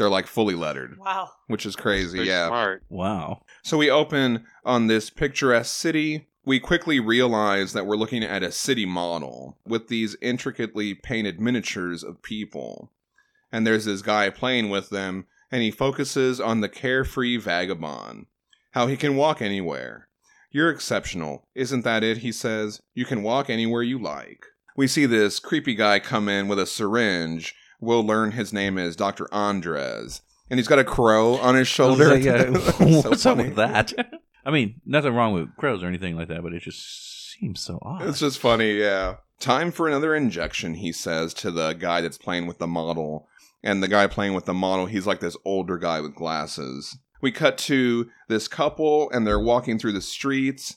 They're like fully lettered, Wow. which is crazy. Yeah. smart. Wow. So we open on this picturesque city. We quickly realize that we're looking at a city model with these intricately painted miniatures of people. And there's this guy playing with them, and he focuses on the carefree vagabond, how he can walk anywhere. You're exceptional. Isn't that it? He says. You can walk anywhere you like. We see this creepy guy come in with a syringe. We'll learn his name is Dr. Andres. And he's got a crow on his shoulder. yeah. That's so What's up with that? I mean, nothing wrong with crows or anything like that, but it just seems so odd. It's just funny, yeah. Time for another injection, he says to the guy that's playing with the model. And the guy playing with the model, he's like this older guy with glasses. We cut to this couple, and they're walking through the streets.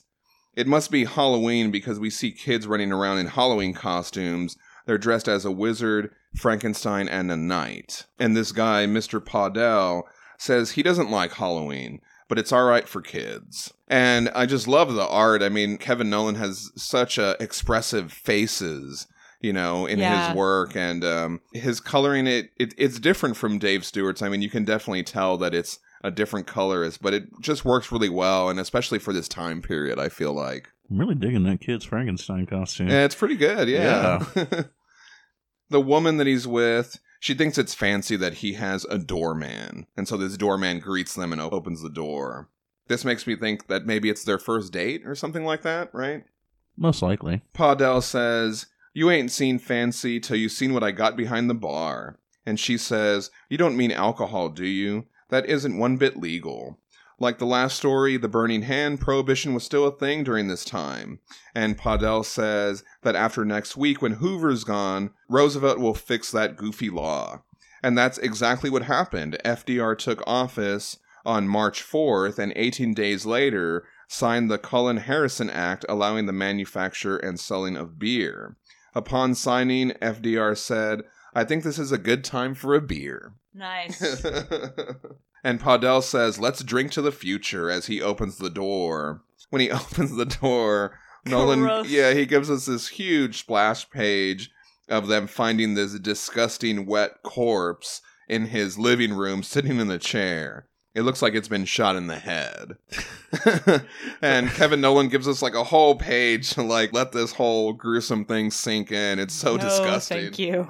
It must be Halloween because we see kids running around in Halloween costumes. They're dressed as a wizard, Frankenstein, and a knight. And this guy, Mr. Podell, says he doesn't like Halloween, but it's all right for kids. And I just love the art. I mean, Kevin Nowlan has such uh, expressive faces, you know, in Yeah. his work, and um, his coloring it, it it's different from Dave Stewart's. I mean, you can definitely tell that it's a different colorist, but it just works really well, and especially for this time period, I feel like. I'm really digging that kid's Frankenstein costume. Yeah, it's pretty good. Yeah. the woman that he's with, she thinks it's fancy that he has a doorman. And so this doorman greets them and opens the door. This makes me think that maybe it's their first date or something like that, right? Most likely. Podell says, You ain't seen fancy till you seen what I got behind the bar. And she says, You don't mean alcohol, do you? That isn't one bit legal. Like the last story, the burning hand prohibition was still a thing during this time. And Podell says that after next week, when Hoover's gone, Roosevelt will fix that goofy law. And that's exactly what happened. FDR took office on March 4th, and 18 days later, signed the Cullen Harrison Act allowing the manufacture and selling of beer. Upon signing, FDR said, I think this is a good time for a beer. Nice. and Podell says, Let's drink to the future as he opens the door. When he opens the door, Nowlan, Gross. yeah, he gives us this huge splash page of them finding this disgusting wet corpse in his living room sitting in the chair. It looks like it's been shot in the head. and Kevin Nowlan gives us like a whole page to like let this whole gruesome thing sink in. It's so No, disgusting. Thank you.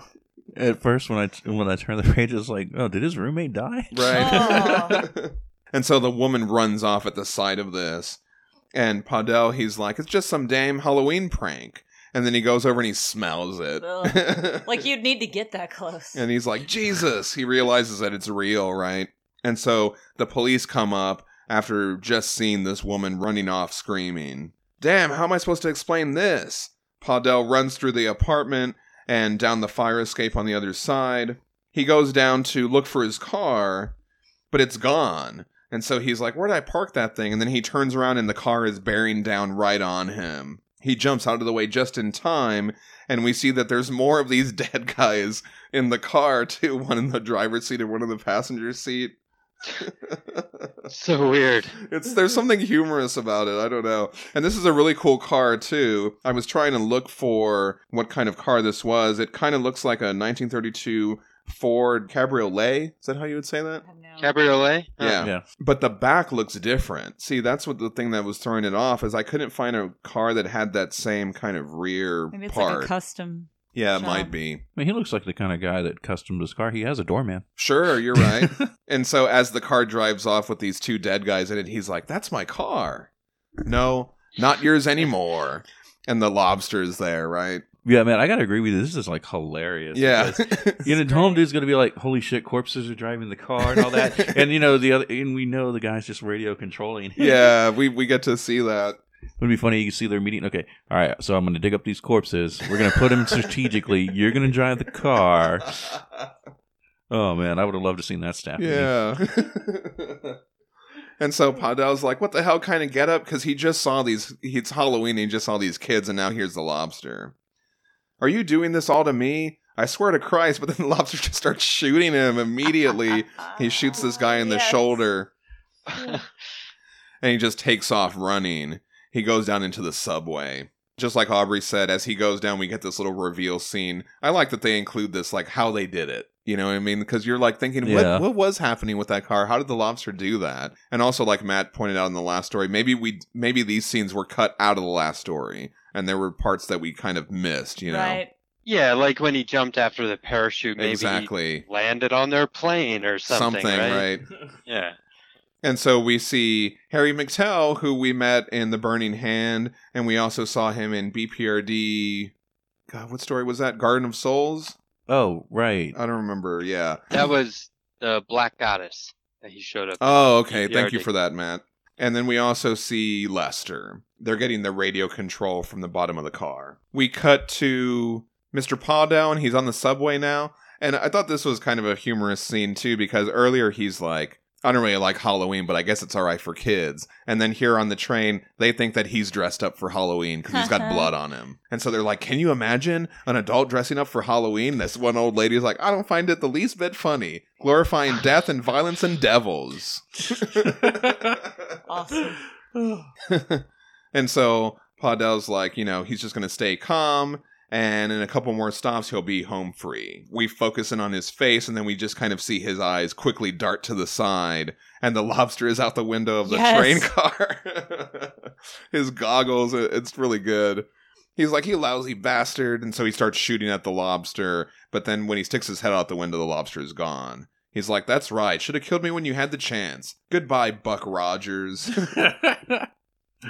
At first, when I when I turned the page, it was like, oh, did his roommate die? Right. and so the woman runs off at the sight of this. And Podell, he's like, it's just some damn Halloween prank. And then he goes over and he smells it. Ugh. Like you'd need to get that close. and he's like, Jesus. He realizes that it's real, right? And so the police come up after just seeing this woman running off screaming. Damn, how am I supposed to explain this? Podell runs through the apartment and down the fire escape on the other side. He goes down to look for his car, but it's gone. And so he's like, Where'd I park that thing? And then he turns around and the car is bearing down right on him. He jumps out of the way just in time, and we see that there's more of these dead guys in the car, too. One in the driver's seat and one in the passenger seat. So weird. It's there's something humorous about it. I don't know. And this is a really cool car too. I was trying to look for what kind of car this was. It kind of looks like a 1932 Ford Cabriolet. Is that how you would say that? Cabriolet? Huh. Yeah. Yeah. But the back looks different. See, that's what the thing that was throwing it off is I couldn't find a car that had that same kind of rear Maybe it's part. like a custom. Yeah, it job. might be. I mean, he looks like the kind of guy that customed his car. He has a doorman. Sure, you're right. and so as the car drives off with these two dead guys in it, he's like, "That's my car." No, not yours anymore. And the lobster's there, right? Yeah, man, I gotta agree with you. This is like hilarious. Yeah. because, You know, home dude's gonna be like, "Holy shit, corpses are driving the car and all that," and you know the other, and we know the guy's just radio controlling. yeah, we we get to see that. Would be funny. You can see their meeting. Okay, all right. So I'm gonna dig up these corpses. We're gonna put them strategically. You're gonna drive the car. Oh man, I would have loved to seen that staff. Yeah. and so Podell's like, "What the hell kind of get up?" Because he just saw these. It's Halloween. And he just saw these kids, and now here's the lobster. Are you doing this all to me? I swear to Christ! But then the lobster just starts shooting him immediately. he shoots this guy in the Yes. shoulder, and he just takes off running. He goes down into the subway. Just like Aubrey said, as he goes down, we get this little reveal scene. I like that they include this, like how they did it. You know what I mean? Because you're like thinking, Yeah. what what was happening with that car? How did the lobster do that? And also, like Matt pointed out in the last story, maybe we maybe these scenes were cut out of the last story, and there were parts that we kind of missed. You know, Right. Yeah, like when he jumped after the parachute, maybe exactly he landed on their plane or something, right? Yeah. And so we see Harry McTell, who we met in The Burning Hand, and we also saw him in BPRD. God, what story was that? Garden of Souls? Oh right. I don't remember. Yeah. That was the Black Goddess that he showed up. Oh, okay. Thank you for that, Matt. And then we also see Lester. They're getting the radio control from the bottom of the car. We cut to Mr. Podell, and he's on the subway now. And I thought this was kind of a humorous scene, too, because earlier he's like, I don't really like Halloween, but I guess it's all right for kids. And then here on the train, they think that he's dressed up for Halloween because he's got blood on him. And so they're like, Can you imagine an adult dressing up for Halloween? This one old lady is like, I don't find it the least bit funny. Glorifying death and violence and devils. Awesome. and so Podell's like, you know, he's just going to stay calm. And in a couple more stops, he'll be home free. We focus in on his face, and then we just kind of see his eyes quickly dart to the side, and the lobster is out the window of the Yes. train car. his goggles it's really good. He's like, you lousy bastard. And so he starts shooting at the lobster, but then when he sticks his head out the window, the lobster is gone. He's like, that's right. Should have killed me when you had the chance. Goodbye, Buck Rogers.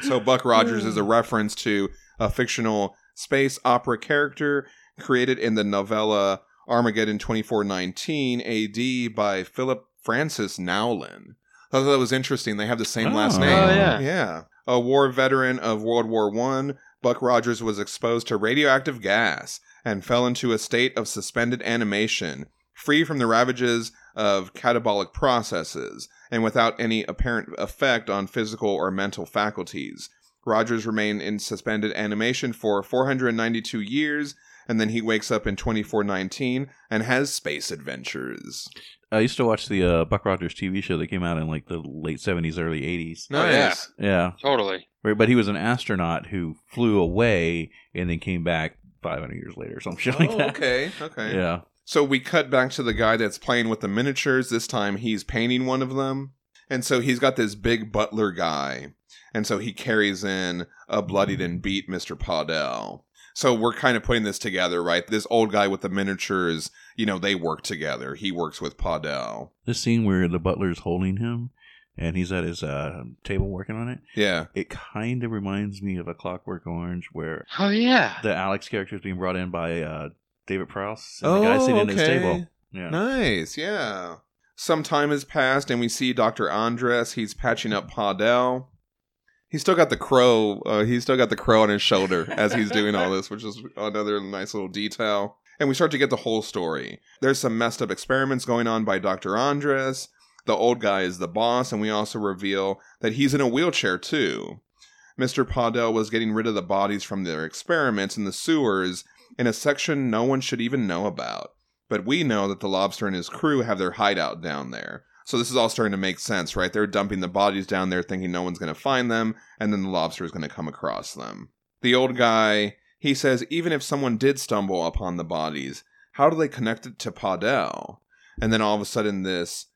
So Buck Rogers is a mm. reference to a fictional space opera character created in the novella Armageddon 2419 AD by Philip Francis Nowlan. I thought that was interesting. They have the same last Oh. name. Oh, yeah. Yeah. A war veteran of World War One, Buck Rogers was exposed to radioactive gas and fell into a state of suspended animation, free from the ravages of catabolic processes and without any apparent effect on physical or mental faculties. Rogers remained in suspended animation for 492 years, and then he wakes up in 2419 and has space adventures. I used to watch the uh, Buck Rogers TV show that came out in like the late seventies, early eighties. Oh, yeah. Yeah, Totally. right. But he was an astronaut who flew away and then came back five hundred years later, or some shit like Oh, that. okay, okay. Yeah. So we cut back to the guy that's playing with the miniatures. This time he's painting one of them. And so he's got this big butler guy. And so he carries in a bloodied and beat Mr. Podell. So we're kind of putting this together, right? This old guy with the miniatures, you know, they work together. He works with Podell. This scene where the butler's holding him and he's at his uh, table working on it. Yeah. It kind of reminds me of a Clockwork Orange where Oh yeah. the Alex character is being brought in by uh, David Prowse and the guy sitting at his table. Yeah. Nice, yeah. Some time has passed, and we see Dr. Andres. He's patching up Podell. He's still got the crow. Uh, he's still got the crow on his shoulder as he's doing all this, which is another nice little detail. And we start to get the whole story. There's some messed up experiments going on by Dr. Andres. The old guy is the boss, and we also reveal that he's in a wheelchair too. Mr. Podell was getting rid of the bodies from their experiments in the sewers in a section no one should even know about. But we know that the lobster and his crew have their hideout down there. So this is all starting to make sense, right? They're dumping the bodies down there thinking no one's going to find them, and then the lobster is going to come across them. The old guy, he says, even if someone did stumble upon the bodies, how do they connect it to Podell? And then all of a sudden, this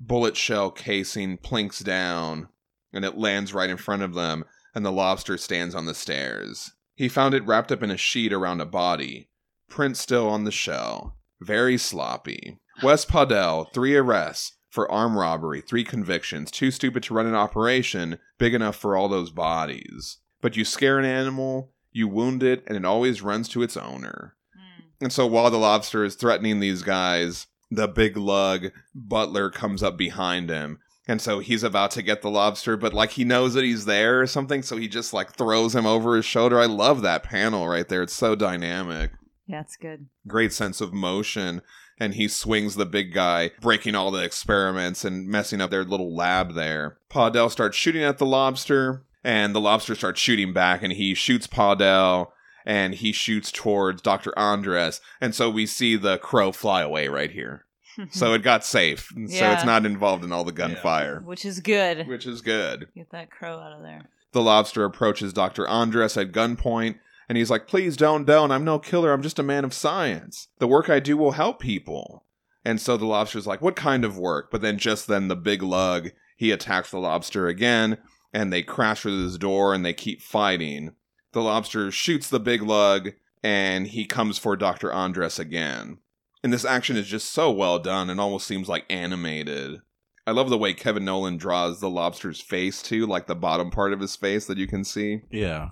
bullet shell casing plinks down, and it lands right in front of them, and the lobster stands on the stairs. He found it wrapped up in a sheet around a body, print still on the shell. Very sloppy. Wes Podell, three arrests for armed robbery, three convictions, too stupid to run an operation big enough for all those bodies. But you scare an animal, you wound it, and it always runs to its owner. Hmm. And so while the lobster is threatening these guys, the big lug butler comes up behind him. And so he's about to get the lobster, but like he knows that he's there or something, so he just like throws him over his shoulder. I love that panel right there. It's so dynamic Yeah, it's good. great sense of motion and he swings the big guy breaking all the experiments and messing up their little lab there Podell starts shooting at the lobster and the lobster starts shooting back and he shoots Podell and he shoots towards Dr. Andres and so we see the crow fly away right here so it got safe Yeah. so it's not involved in all the gunfire Which is good. which is good Get that crow out of there. the lobster approaches Dr. Andres at gunpoint, and he's like, Please don't, don't. I'm no killer. I'm just a man of science. The work I do will help people. And so the lobster's like, What kind of work? But then just then the big lug, he attacks the lobster again, and they crash through this door and they keep fighting. The lobster shoots the big lug, and he comes for Dr. Andres again. And this action is just so well done and almost seems like animated. I love the way Kevin Nowlan draws the lobster's face too, like the bottom part of his face that you can see. Yeah.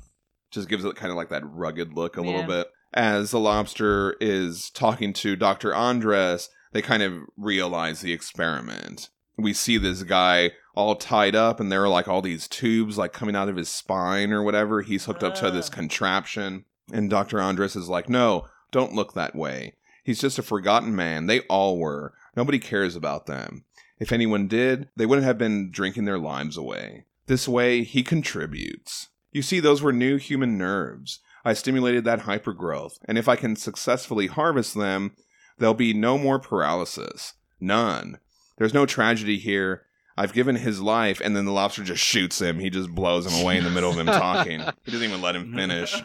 Just gives it kind of like that rugged look a little bit. As the lobster is talking to Dr. Andres, they kind of realize the experiment. We see this guy all tied up, and there are like all these tubes like coming out of his spine or whatever. He's hooked up to this ah. contraption. And Dr. Andres is like, no, don't look that way. He's just a forgotten man. They all were. Nobody cares about them. If anyone did, they wouldn't have been drinking their lives away. This way, he contributes. You see, those were new human nerves. I stimulated that hypergrowth, and if I can successfully harvest them, there'll be no more paralysis. None. There's no tragedy here. I've given his life, and then the lobster just shoots him. He just blows him away in the middle of him talking. He doesn't even let him finish.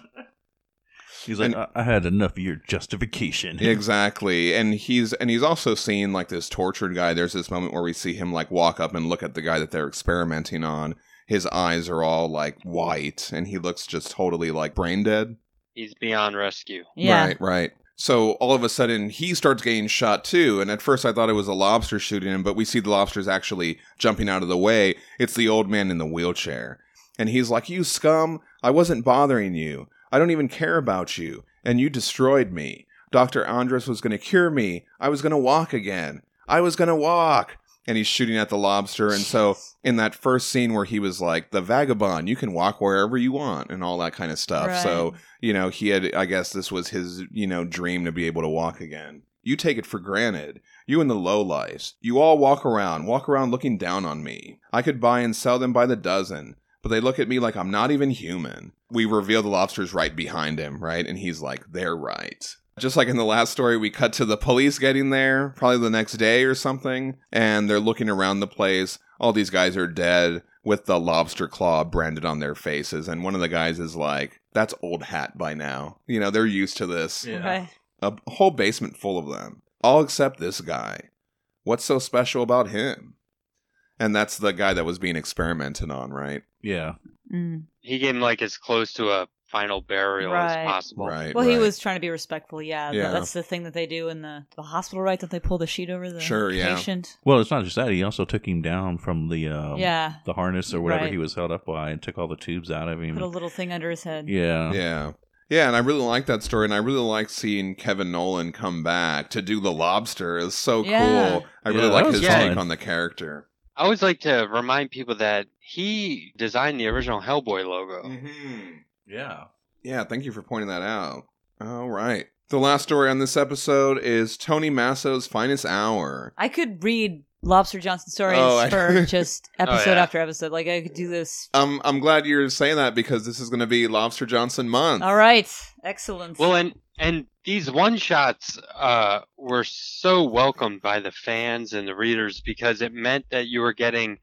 He's like, And- I-, I had enough of your justification. exactly and he's and he's also seen like this tortured guy there's this moment where we see him like walk up and look at the guy that they're experimenting on his eyes are all like white and he looks just totally like brain dead. He's beyond rescue. Yeah. right right. So all of a sudden he starts getting shot too and at first i thought it was a lobster shooting him but we see the lobster's actually jumping out of the way. It's the old man in the wheelchair and he's like you scum i wasn't bothering you. I don't even care about you and you destroyed me. Dr andres was going to cure me. I was going to walk again. I was going to walk and he's shooting at the lobster. And so in that first scene where he was like the vagabond you can walk wherever you want and all that kind of stuff. So you know he had i guess this was his you know dream to be able to walk again. You take it for granted. You and the low lives you all walk around walk around looking down on me. I could buy and sell them by the dozen but they look at me like i'm not even human. We reveal the lobster's right behind him right? And he's like they're right just like in the last story, we cut to the police getting there, probably the next day or something, and they're looking around the place. All these guys are dead with the lobster claw branded on their faces, and one of the guys is like, That's old hat by now. You know, they're used to this. Yeah. Right. A whole basement full of them, all except this guy. What's so special about him? And that's the guy that was being experimented on, right? Yeah. Mm. He came like as close to a final burial Right. as possible. Right. Well, he was trying to be respectful. Yeah, Yeah. that's the thing that they do in the, the hospital, right? That they pull the sheet over the Sure, yeah. patient. Well, it's not just that. He also took him down from the um, yeah, the harness or whatever Right. he was held up by and took all the tubes out of him. put a little thing under his head. yeah. Yeah. Yeah, and I really like that story, and I really like seeing Kevin Nowlan come back to do the lobster. It's so Yeah. cool. I Yeah, really like his fun. take on the character. I always like to remind people that he designed the original Hellboy logo. Mm-hmm. Yeah. Yeah, thank you for pointing that out. All right. The last story on this episode is Tony Masso's finest hour. I could read Lobster Johnson stories Oh, I- for just episode yeah. after episode. Like I could do this. Um, I'm glad you're saying that because this is going to be Lobster Johnson month. All right, excellent. Well, and and these one shots uh, were so welcomed by the fans and the readers because it meant that you were getting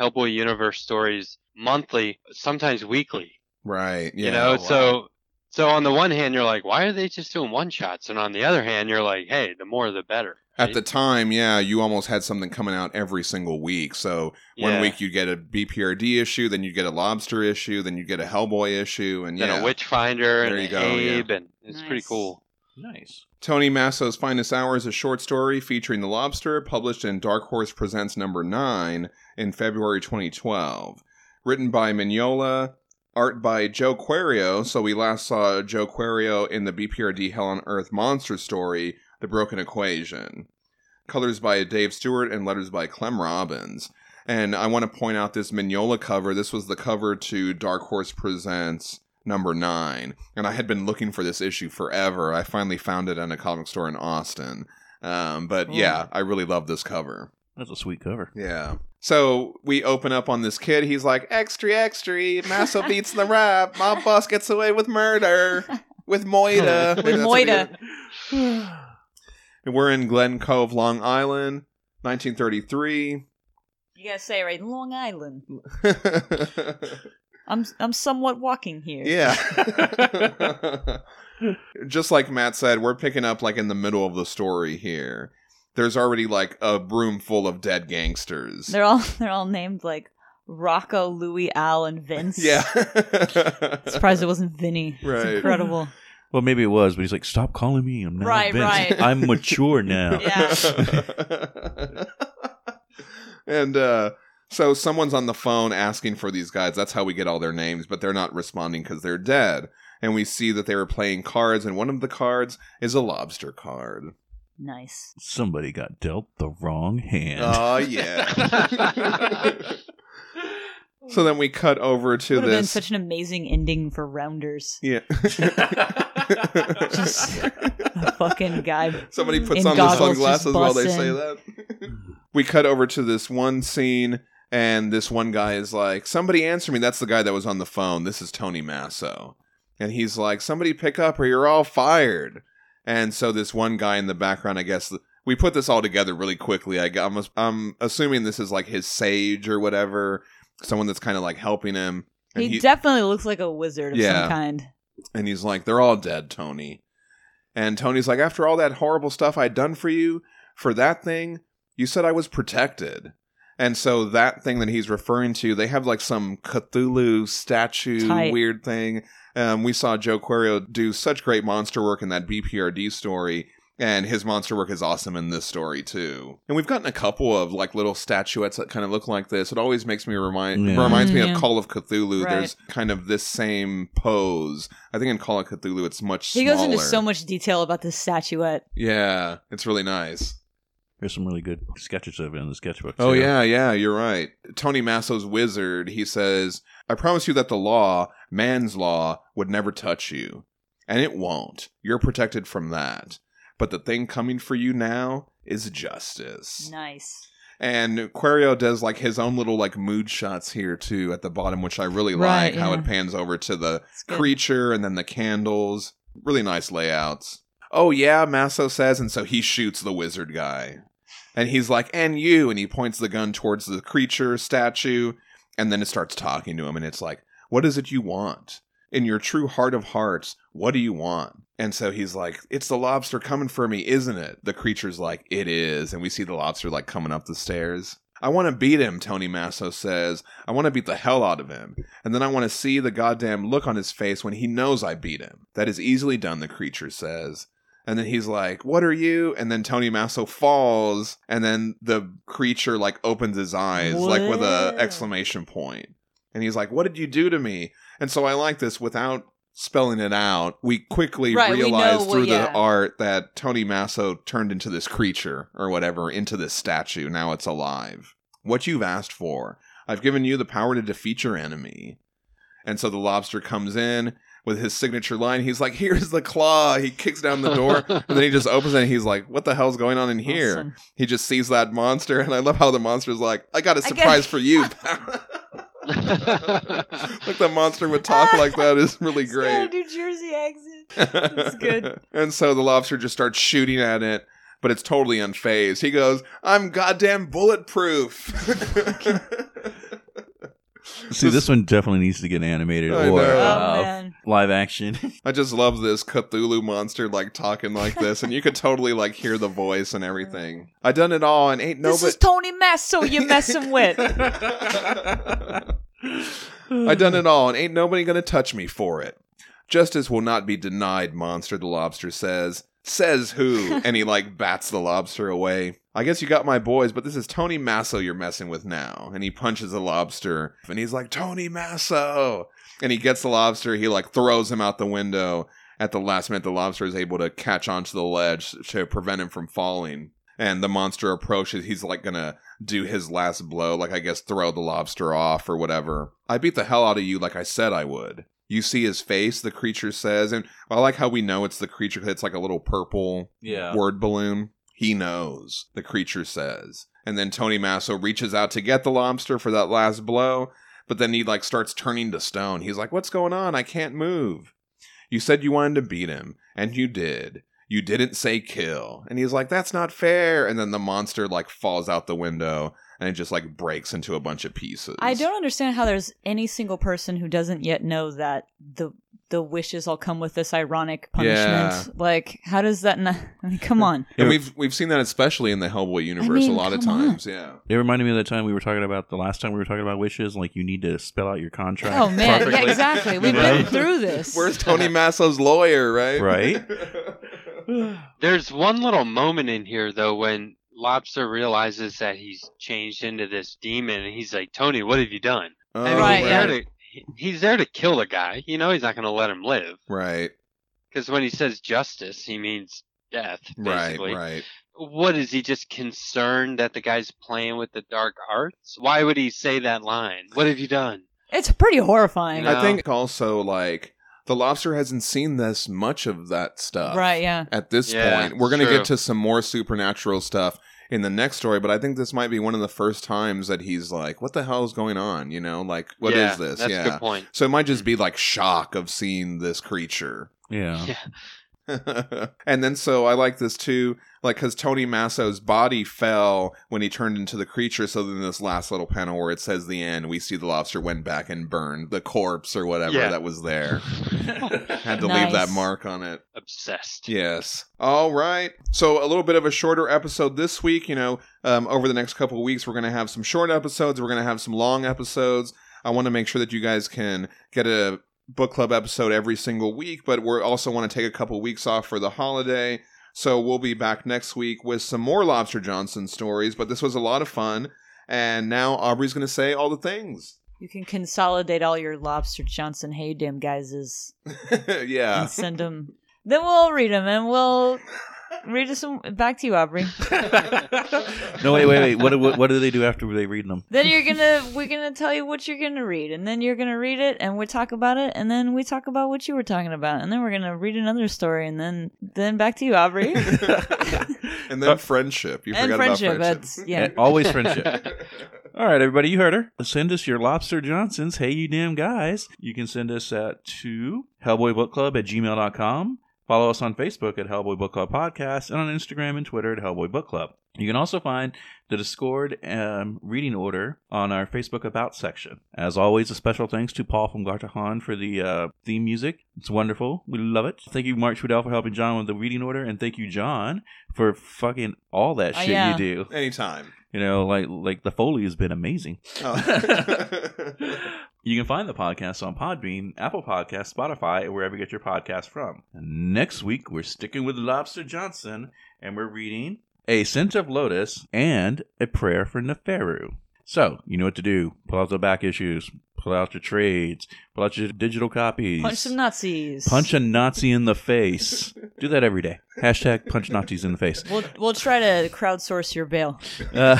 Hellboy universe stories monthly, sometimes weekly. Right. Yeah. you know, oh, so so on the one hand you're like, why are they just doing one shots? And on the other hand, you're like, hey, the more the better. At the time, yeah, you almost had something coming out every single week. So one Yeah. week you get a BPRD issue, then you get a Lobster issue, then you get a Hellboy issue, and then yeah, a Witchfinder There and you an go, yeah. Abe, and it's pretty cool. Nice. Tony Masso's Finest Hour is a short story featuring the lobster, published in Dark Horse Presents number 9 in February 2012. Written by Mignola, art by Joe Querio, so we last saw Joe Querio in the BPRD Hell on Earth monster story, The Broken Equation. Colors by Dave Stewart and letters by Clem Robins. And I want to point out this Mignola cover. This was the cover to Dark Horse Presents number nine. And I had been looking for this issue forever. I finally found it in a comic store in Austin. Um, but Oh. yeah, I really love this cover. That's a sweet cover. Yeah. So we open up on this kid. He's like, extra, extra. Masso beats the rap. My boss gets away with murder. With Moida. With Moida. And we're in Glen Cove, Long Island, 1933. You gotta say it right, Long Island. I'm I'm somewhat walking here. yeah. Just like Matt said, we're picking up like in the middle of the story here. There's already like a room full of dead gangsters. They're all they're all named like Rocco, Louis, Al, and Vince. yeah. Surprised it wasn't Vinny. Right. It's incredible. Well, maybe it was, but he's like, "Stop calling me. I'm not Right, Vince. right. I'm mature now." Yeah. and uh so someone's on the phone asking for these guys. That's how we get all their names, but they're not responding because they're dead. And we see that they were playing cards, and one of the cards is a lobster card. Nice. Somebody got dealt the wrong hand. Oh yeah. so then we cut over to Would have been this. such an amazing ending for Rounders. yeah. Just a fucking guy. Somebody puts in on the sunglasses while they busts say that. we cut over to this one scene, and this one guy is like, "Somebody answer me." That's the guy that was on the phone. This is Tony Masso, and he's like, "Somebody pick up, or you're all fired." And so this one guy in the background, I guess. We put this all together really quickly. I, I'm, I'm assuming this is like his sage or whatever, someone that's kind of like helping him. And He, definitely looks like a wizard of Yeah. some kind. and he's like, they're all dead, Tony. And Tony's like, after all that horrible stuff I'd done for you, for that thing, you said I was protected. And so that thing that he's referring to, they have like some Cthulhu statue Tight. weird thing. Um, we saw Joe Querio do such great monster work in that BPRD story. And his monster work is awesome in this story too. And we've gotten a couple of like little statuettes that kind of look like this. It always makes me remind Yeah. reminds me yeah. of Call of Cthulhu. Right. There's kind of this same pose. I think in Call of Cthulhu it's much He smaller. goes into so much detail about this statuette. Yeah, it's really nice. There's some really good sketches of it in the sketchbook. Oh too. yeah, yeah, you're right. Tony Masso's wizard, he says, "I promise you that the law, man's law, would never touch you, and it won't. You're protected from that. But the thing coming for you now is justice." Nice. And Querio does like his own little like mood shots here too at the bottom, which I really Right, like. How it pans over to the creature and then the candles. Really nice layouts. Oh yeah, Masso says, and so he shoots the wizard guy. And he's like, and you, and he points the gun towards the creature statue, and then it starts talking to him, and it's like, what is it you want? In your true heart of hearts, what do you want? And so he's like, it's the lobster coming for me, isn't it? The creature's like, it is. And we see the lobster like coming up the stairs. I want to beat him, Tony Masso says. I want to beat the hell out of him. And then I want to see the goddamn look on his face when he knows I beat him. That is easily done, the creature says. And then he's like, What are you? And then Tony Masso falls, and then the creature like opens his eyes, like with a Whoa. exclamation point. And he's like, What did you do to me? And so I like this without spelling it out. We quickly Right, we know realize through yeah. the art that Tony Masso turned into this creature or whatever, into this statue. Now it's alive. What you've asked for. I've given you the power to defeat your enemy. And so the lobster comes in with his signature line. He's like, Here's the claw. He kicks down the door and then he just opens it and he's like, What the hell's going on in here? Awesome. He just sees that monster. And I love how the monster's like, I got a got- surprise for you. like the monster would talk like that is really He's got a great. New Jersey accent. That's good. and so the lobster just starts shooting at it, but it's totally unfazed. He goes, "I'm goddamn bulletproof." See, this one definitely needs to get animated I or know. Oh, uh, live action. I just love this Cthulhu monster like talking like this, and you could totally like hear the voice and everything. I done it all, and ain't nobody. This is nobody. Tony Masso you're messing with. I done it all, and ain't nobody gonna touch me for it. Justice will not be denied, monster. The lobster says. Says who? and he like bats the lobster away. I guess you got my boys, but this is Tony Masso you're messing with now. And he punches the lobster, and he's like, Tony Masso. And he gets the lobster. He like throws him out the window. At the last minute, the lobster is able to catch onto the ledge to prevent him from falling. And the monster approaches. He's like gonna do his last blow, like I guess throw the lobster off or whatever. I beat the hell out of you like I said I would. You see his face, the creature says, and I like how we know it's the creature it's like a little purple yeah. word balloon. He knows, the creature says. And then Tony Masso reaches out to get the lobster for that last blow, but then he like starts turning to stone. He's like, What's going on? I can't move. You said you wanted to beat him, and you did. You didn't say kill. And he's like, That's not fair. And then the monster like falls out the window and it just like breaks into a bunch of pieces. I don't understand how there's any single person who doesn't yet know that the the wishes all come with this ironic punishment. Yeah. Like, how does that not? I mean, come on. And we've we've seen that especially in the Hellboy universe mean, a lot of come on. times. Yeah. It reminded me of the time we were talking about the last time we were talking about wishes. Like you need to spell out your contract. Oh man, yeah, exactly. We've been through this. Where's Tony Masso's lawyer, right? Right. There's one little moment in here though when Lobster realizes that he's changed into this demon, and he's like, "Tony, what have you done?" Oh, I mean, oh, Right, he's, yeah. there to, he's there to kill the guy. You know, he's not going to let him live Right. because when he says justice, he means death. Right. Right. What is he just concerned that the guy's playing with the dark arts? Why would he say that line? What have you done? It's pretty horrifying. You know? I think also like the lobster hasn't seen this much of that stuff. Right? Yeah. At this Yeah, point, we're gonna true. get to some more supernatural stuff in the next story, but I think this might be one of the first times that he's like, "What the hell is going on?" You know, like, what is yeah, this? That's yeah. a good point. So it might just be like shock of seeing this creature. Yeah. Yeah. and then so I like this too, like because Tony Masso's body fell when he turned into the creature. So then this last little panel where it says the end, we see the lobster went back and burned the corpse or whatever Yeah. that was there. Had to Nice. leave that mark on it. Obsessed. Yes. All right. So a little bit of a shorter episode this week. You know, um, over the next couple of weeks, we're going to have some short episodes. We're going to have some long episodes. I want to make sure that you guys can get a book club episode every single week, but we also want to take a couple weeks off for the holiday. So we'll be back next week with some more Lobster Johnson stories. But this was a lot of fun. And now Aubrey's going to say all the things. You can consolidate all your Lobster Johnson Hey Damn Guyses yeah. and send them. Then we'll read them and we'll read us some. Back to you, Aubrey. No, wait, wait, wait. What, do- what, what do they do after they read them? then you're gonna we're gonna tell you what you're gonna read, and then you're gonna read it, and we talk about it, and then we talk about what you were talking about, and then we're gonna read another story, and then then back to you, Aubrey. and then uh, friendship. You and forgot friendship. about friendship. That's yeah. And always friendship. All right, everybody, you heard her. Send us your Lobster Johnsons. Hey, you damn guys. You can send us at to hellboybookclub at gmail.com. Follow us on Facebook at Hellboy Book Club Podcast and on Instagram and Twitter at Hellboy Book Club. You can also find the Discord um, reading order on our Facebook About section. As always, a special thanks to Paul from Gartahan for the uh, theme music. It's wonderful. We love it. Thank you, Mark Tweedale, for helping John with the reading order. And thank you, John, for fucking all that Oh, shit yeah. you do. Anytime. You know, like like the Foley has been amazing. Oh. You can find the podcast on Podbean, Apple Podcasts, Spotify, or wherever you get your podcast from. And next week, we're sticking with Lobster Johnson, and we're reading A Scent of Lotus and A Prayer for Neferu. So, you know what to do. Pull out the back issues, pull out your trades, pull out your digital copies. Punch some Nazis. Punch a Nazi in the face. do that every day. Hashtag punch Nazis in the face. We'll we'll try to crowdsource your bail. Uh,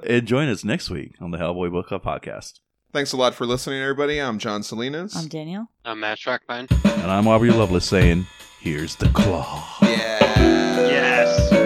and join us next week on the Hellboy Book Club podcast. Thanks a lot for listening, everybody. I'm John Salinas. I'm Daniel. I'm Matt Trackbine. And I'm Aubrey Lovelace saying, here's the claw. yeah. Yes.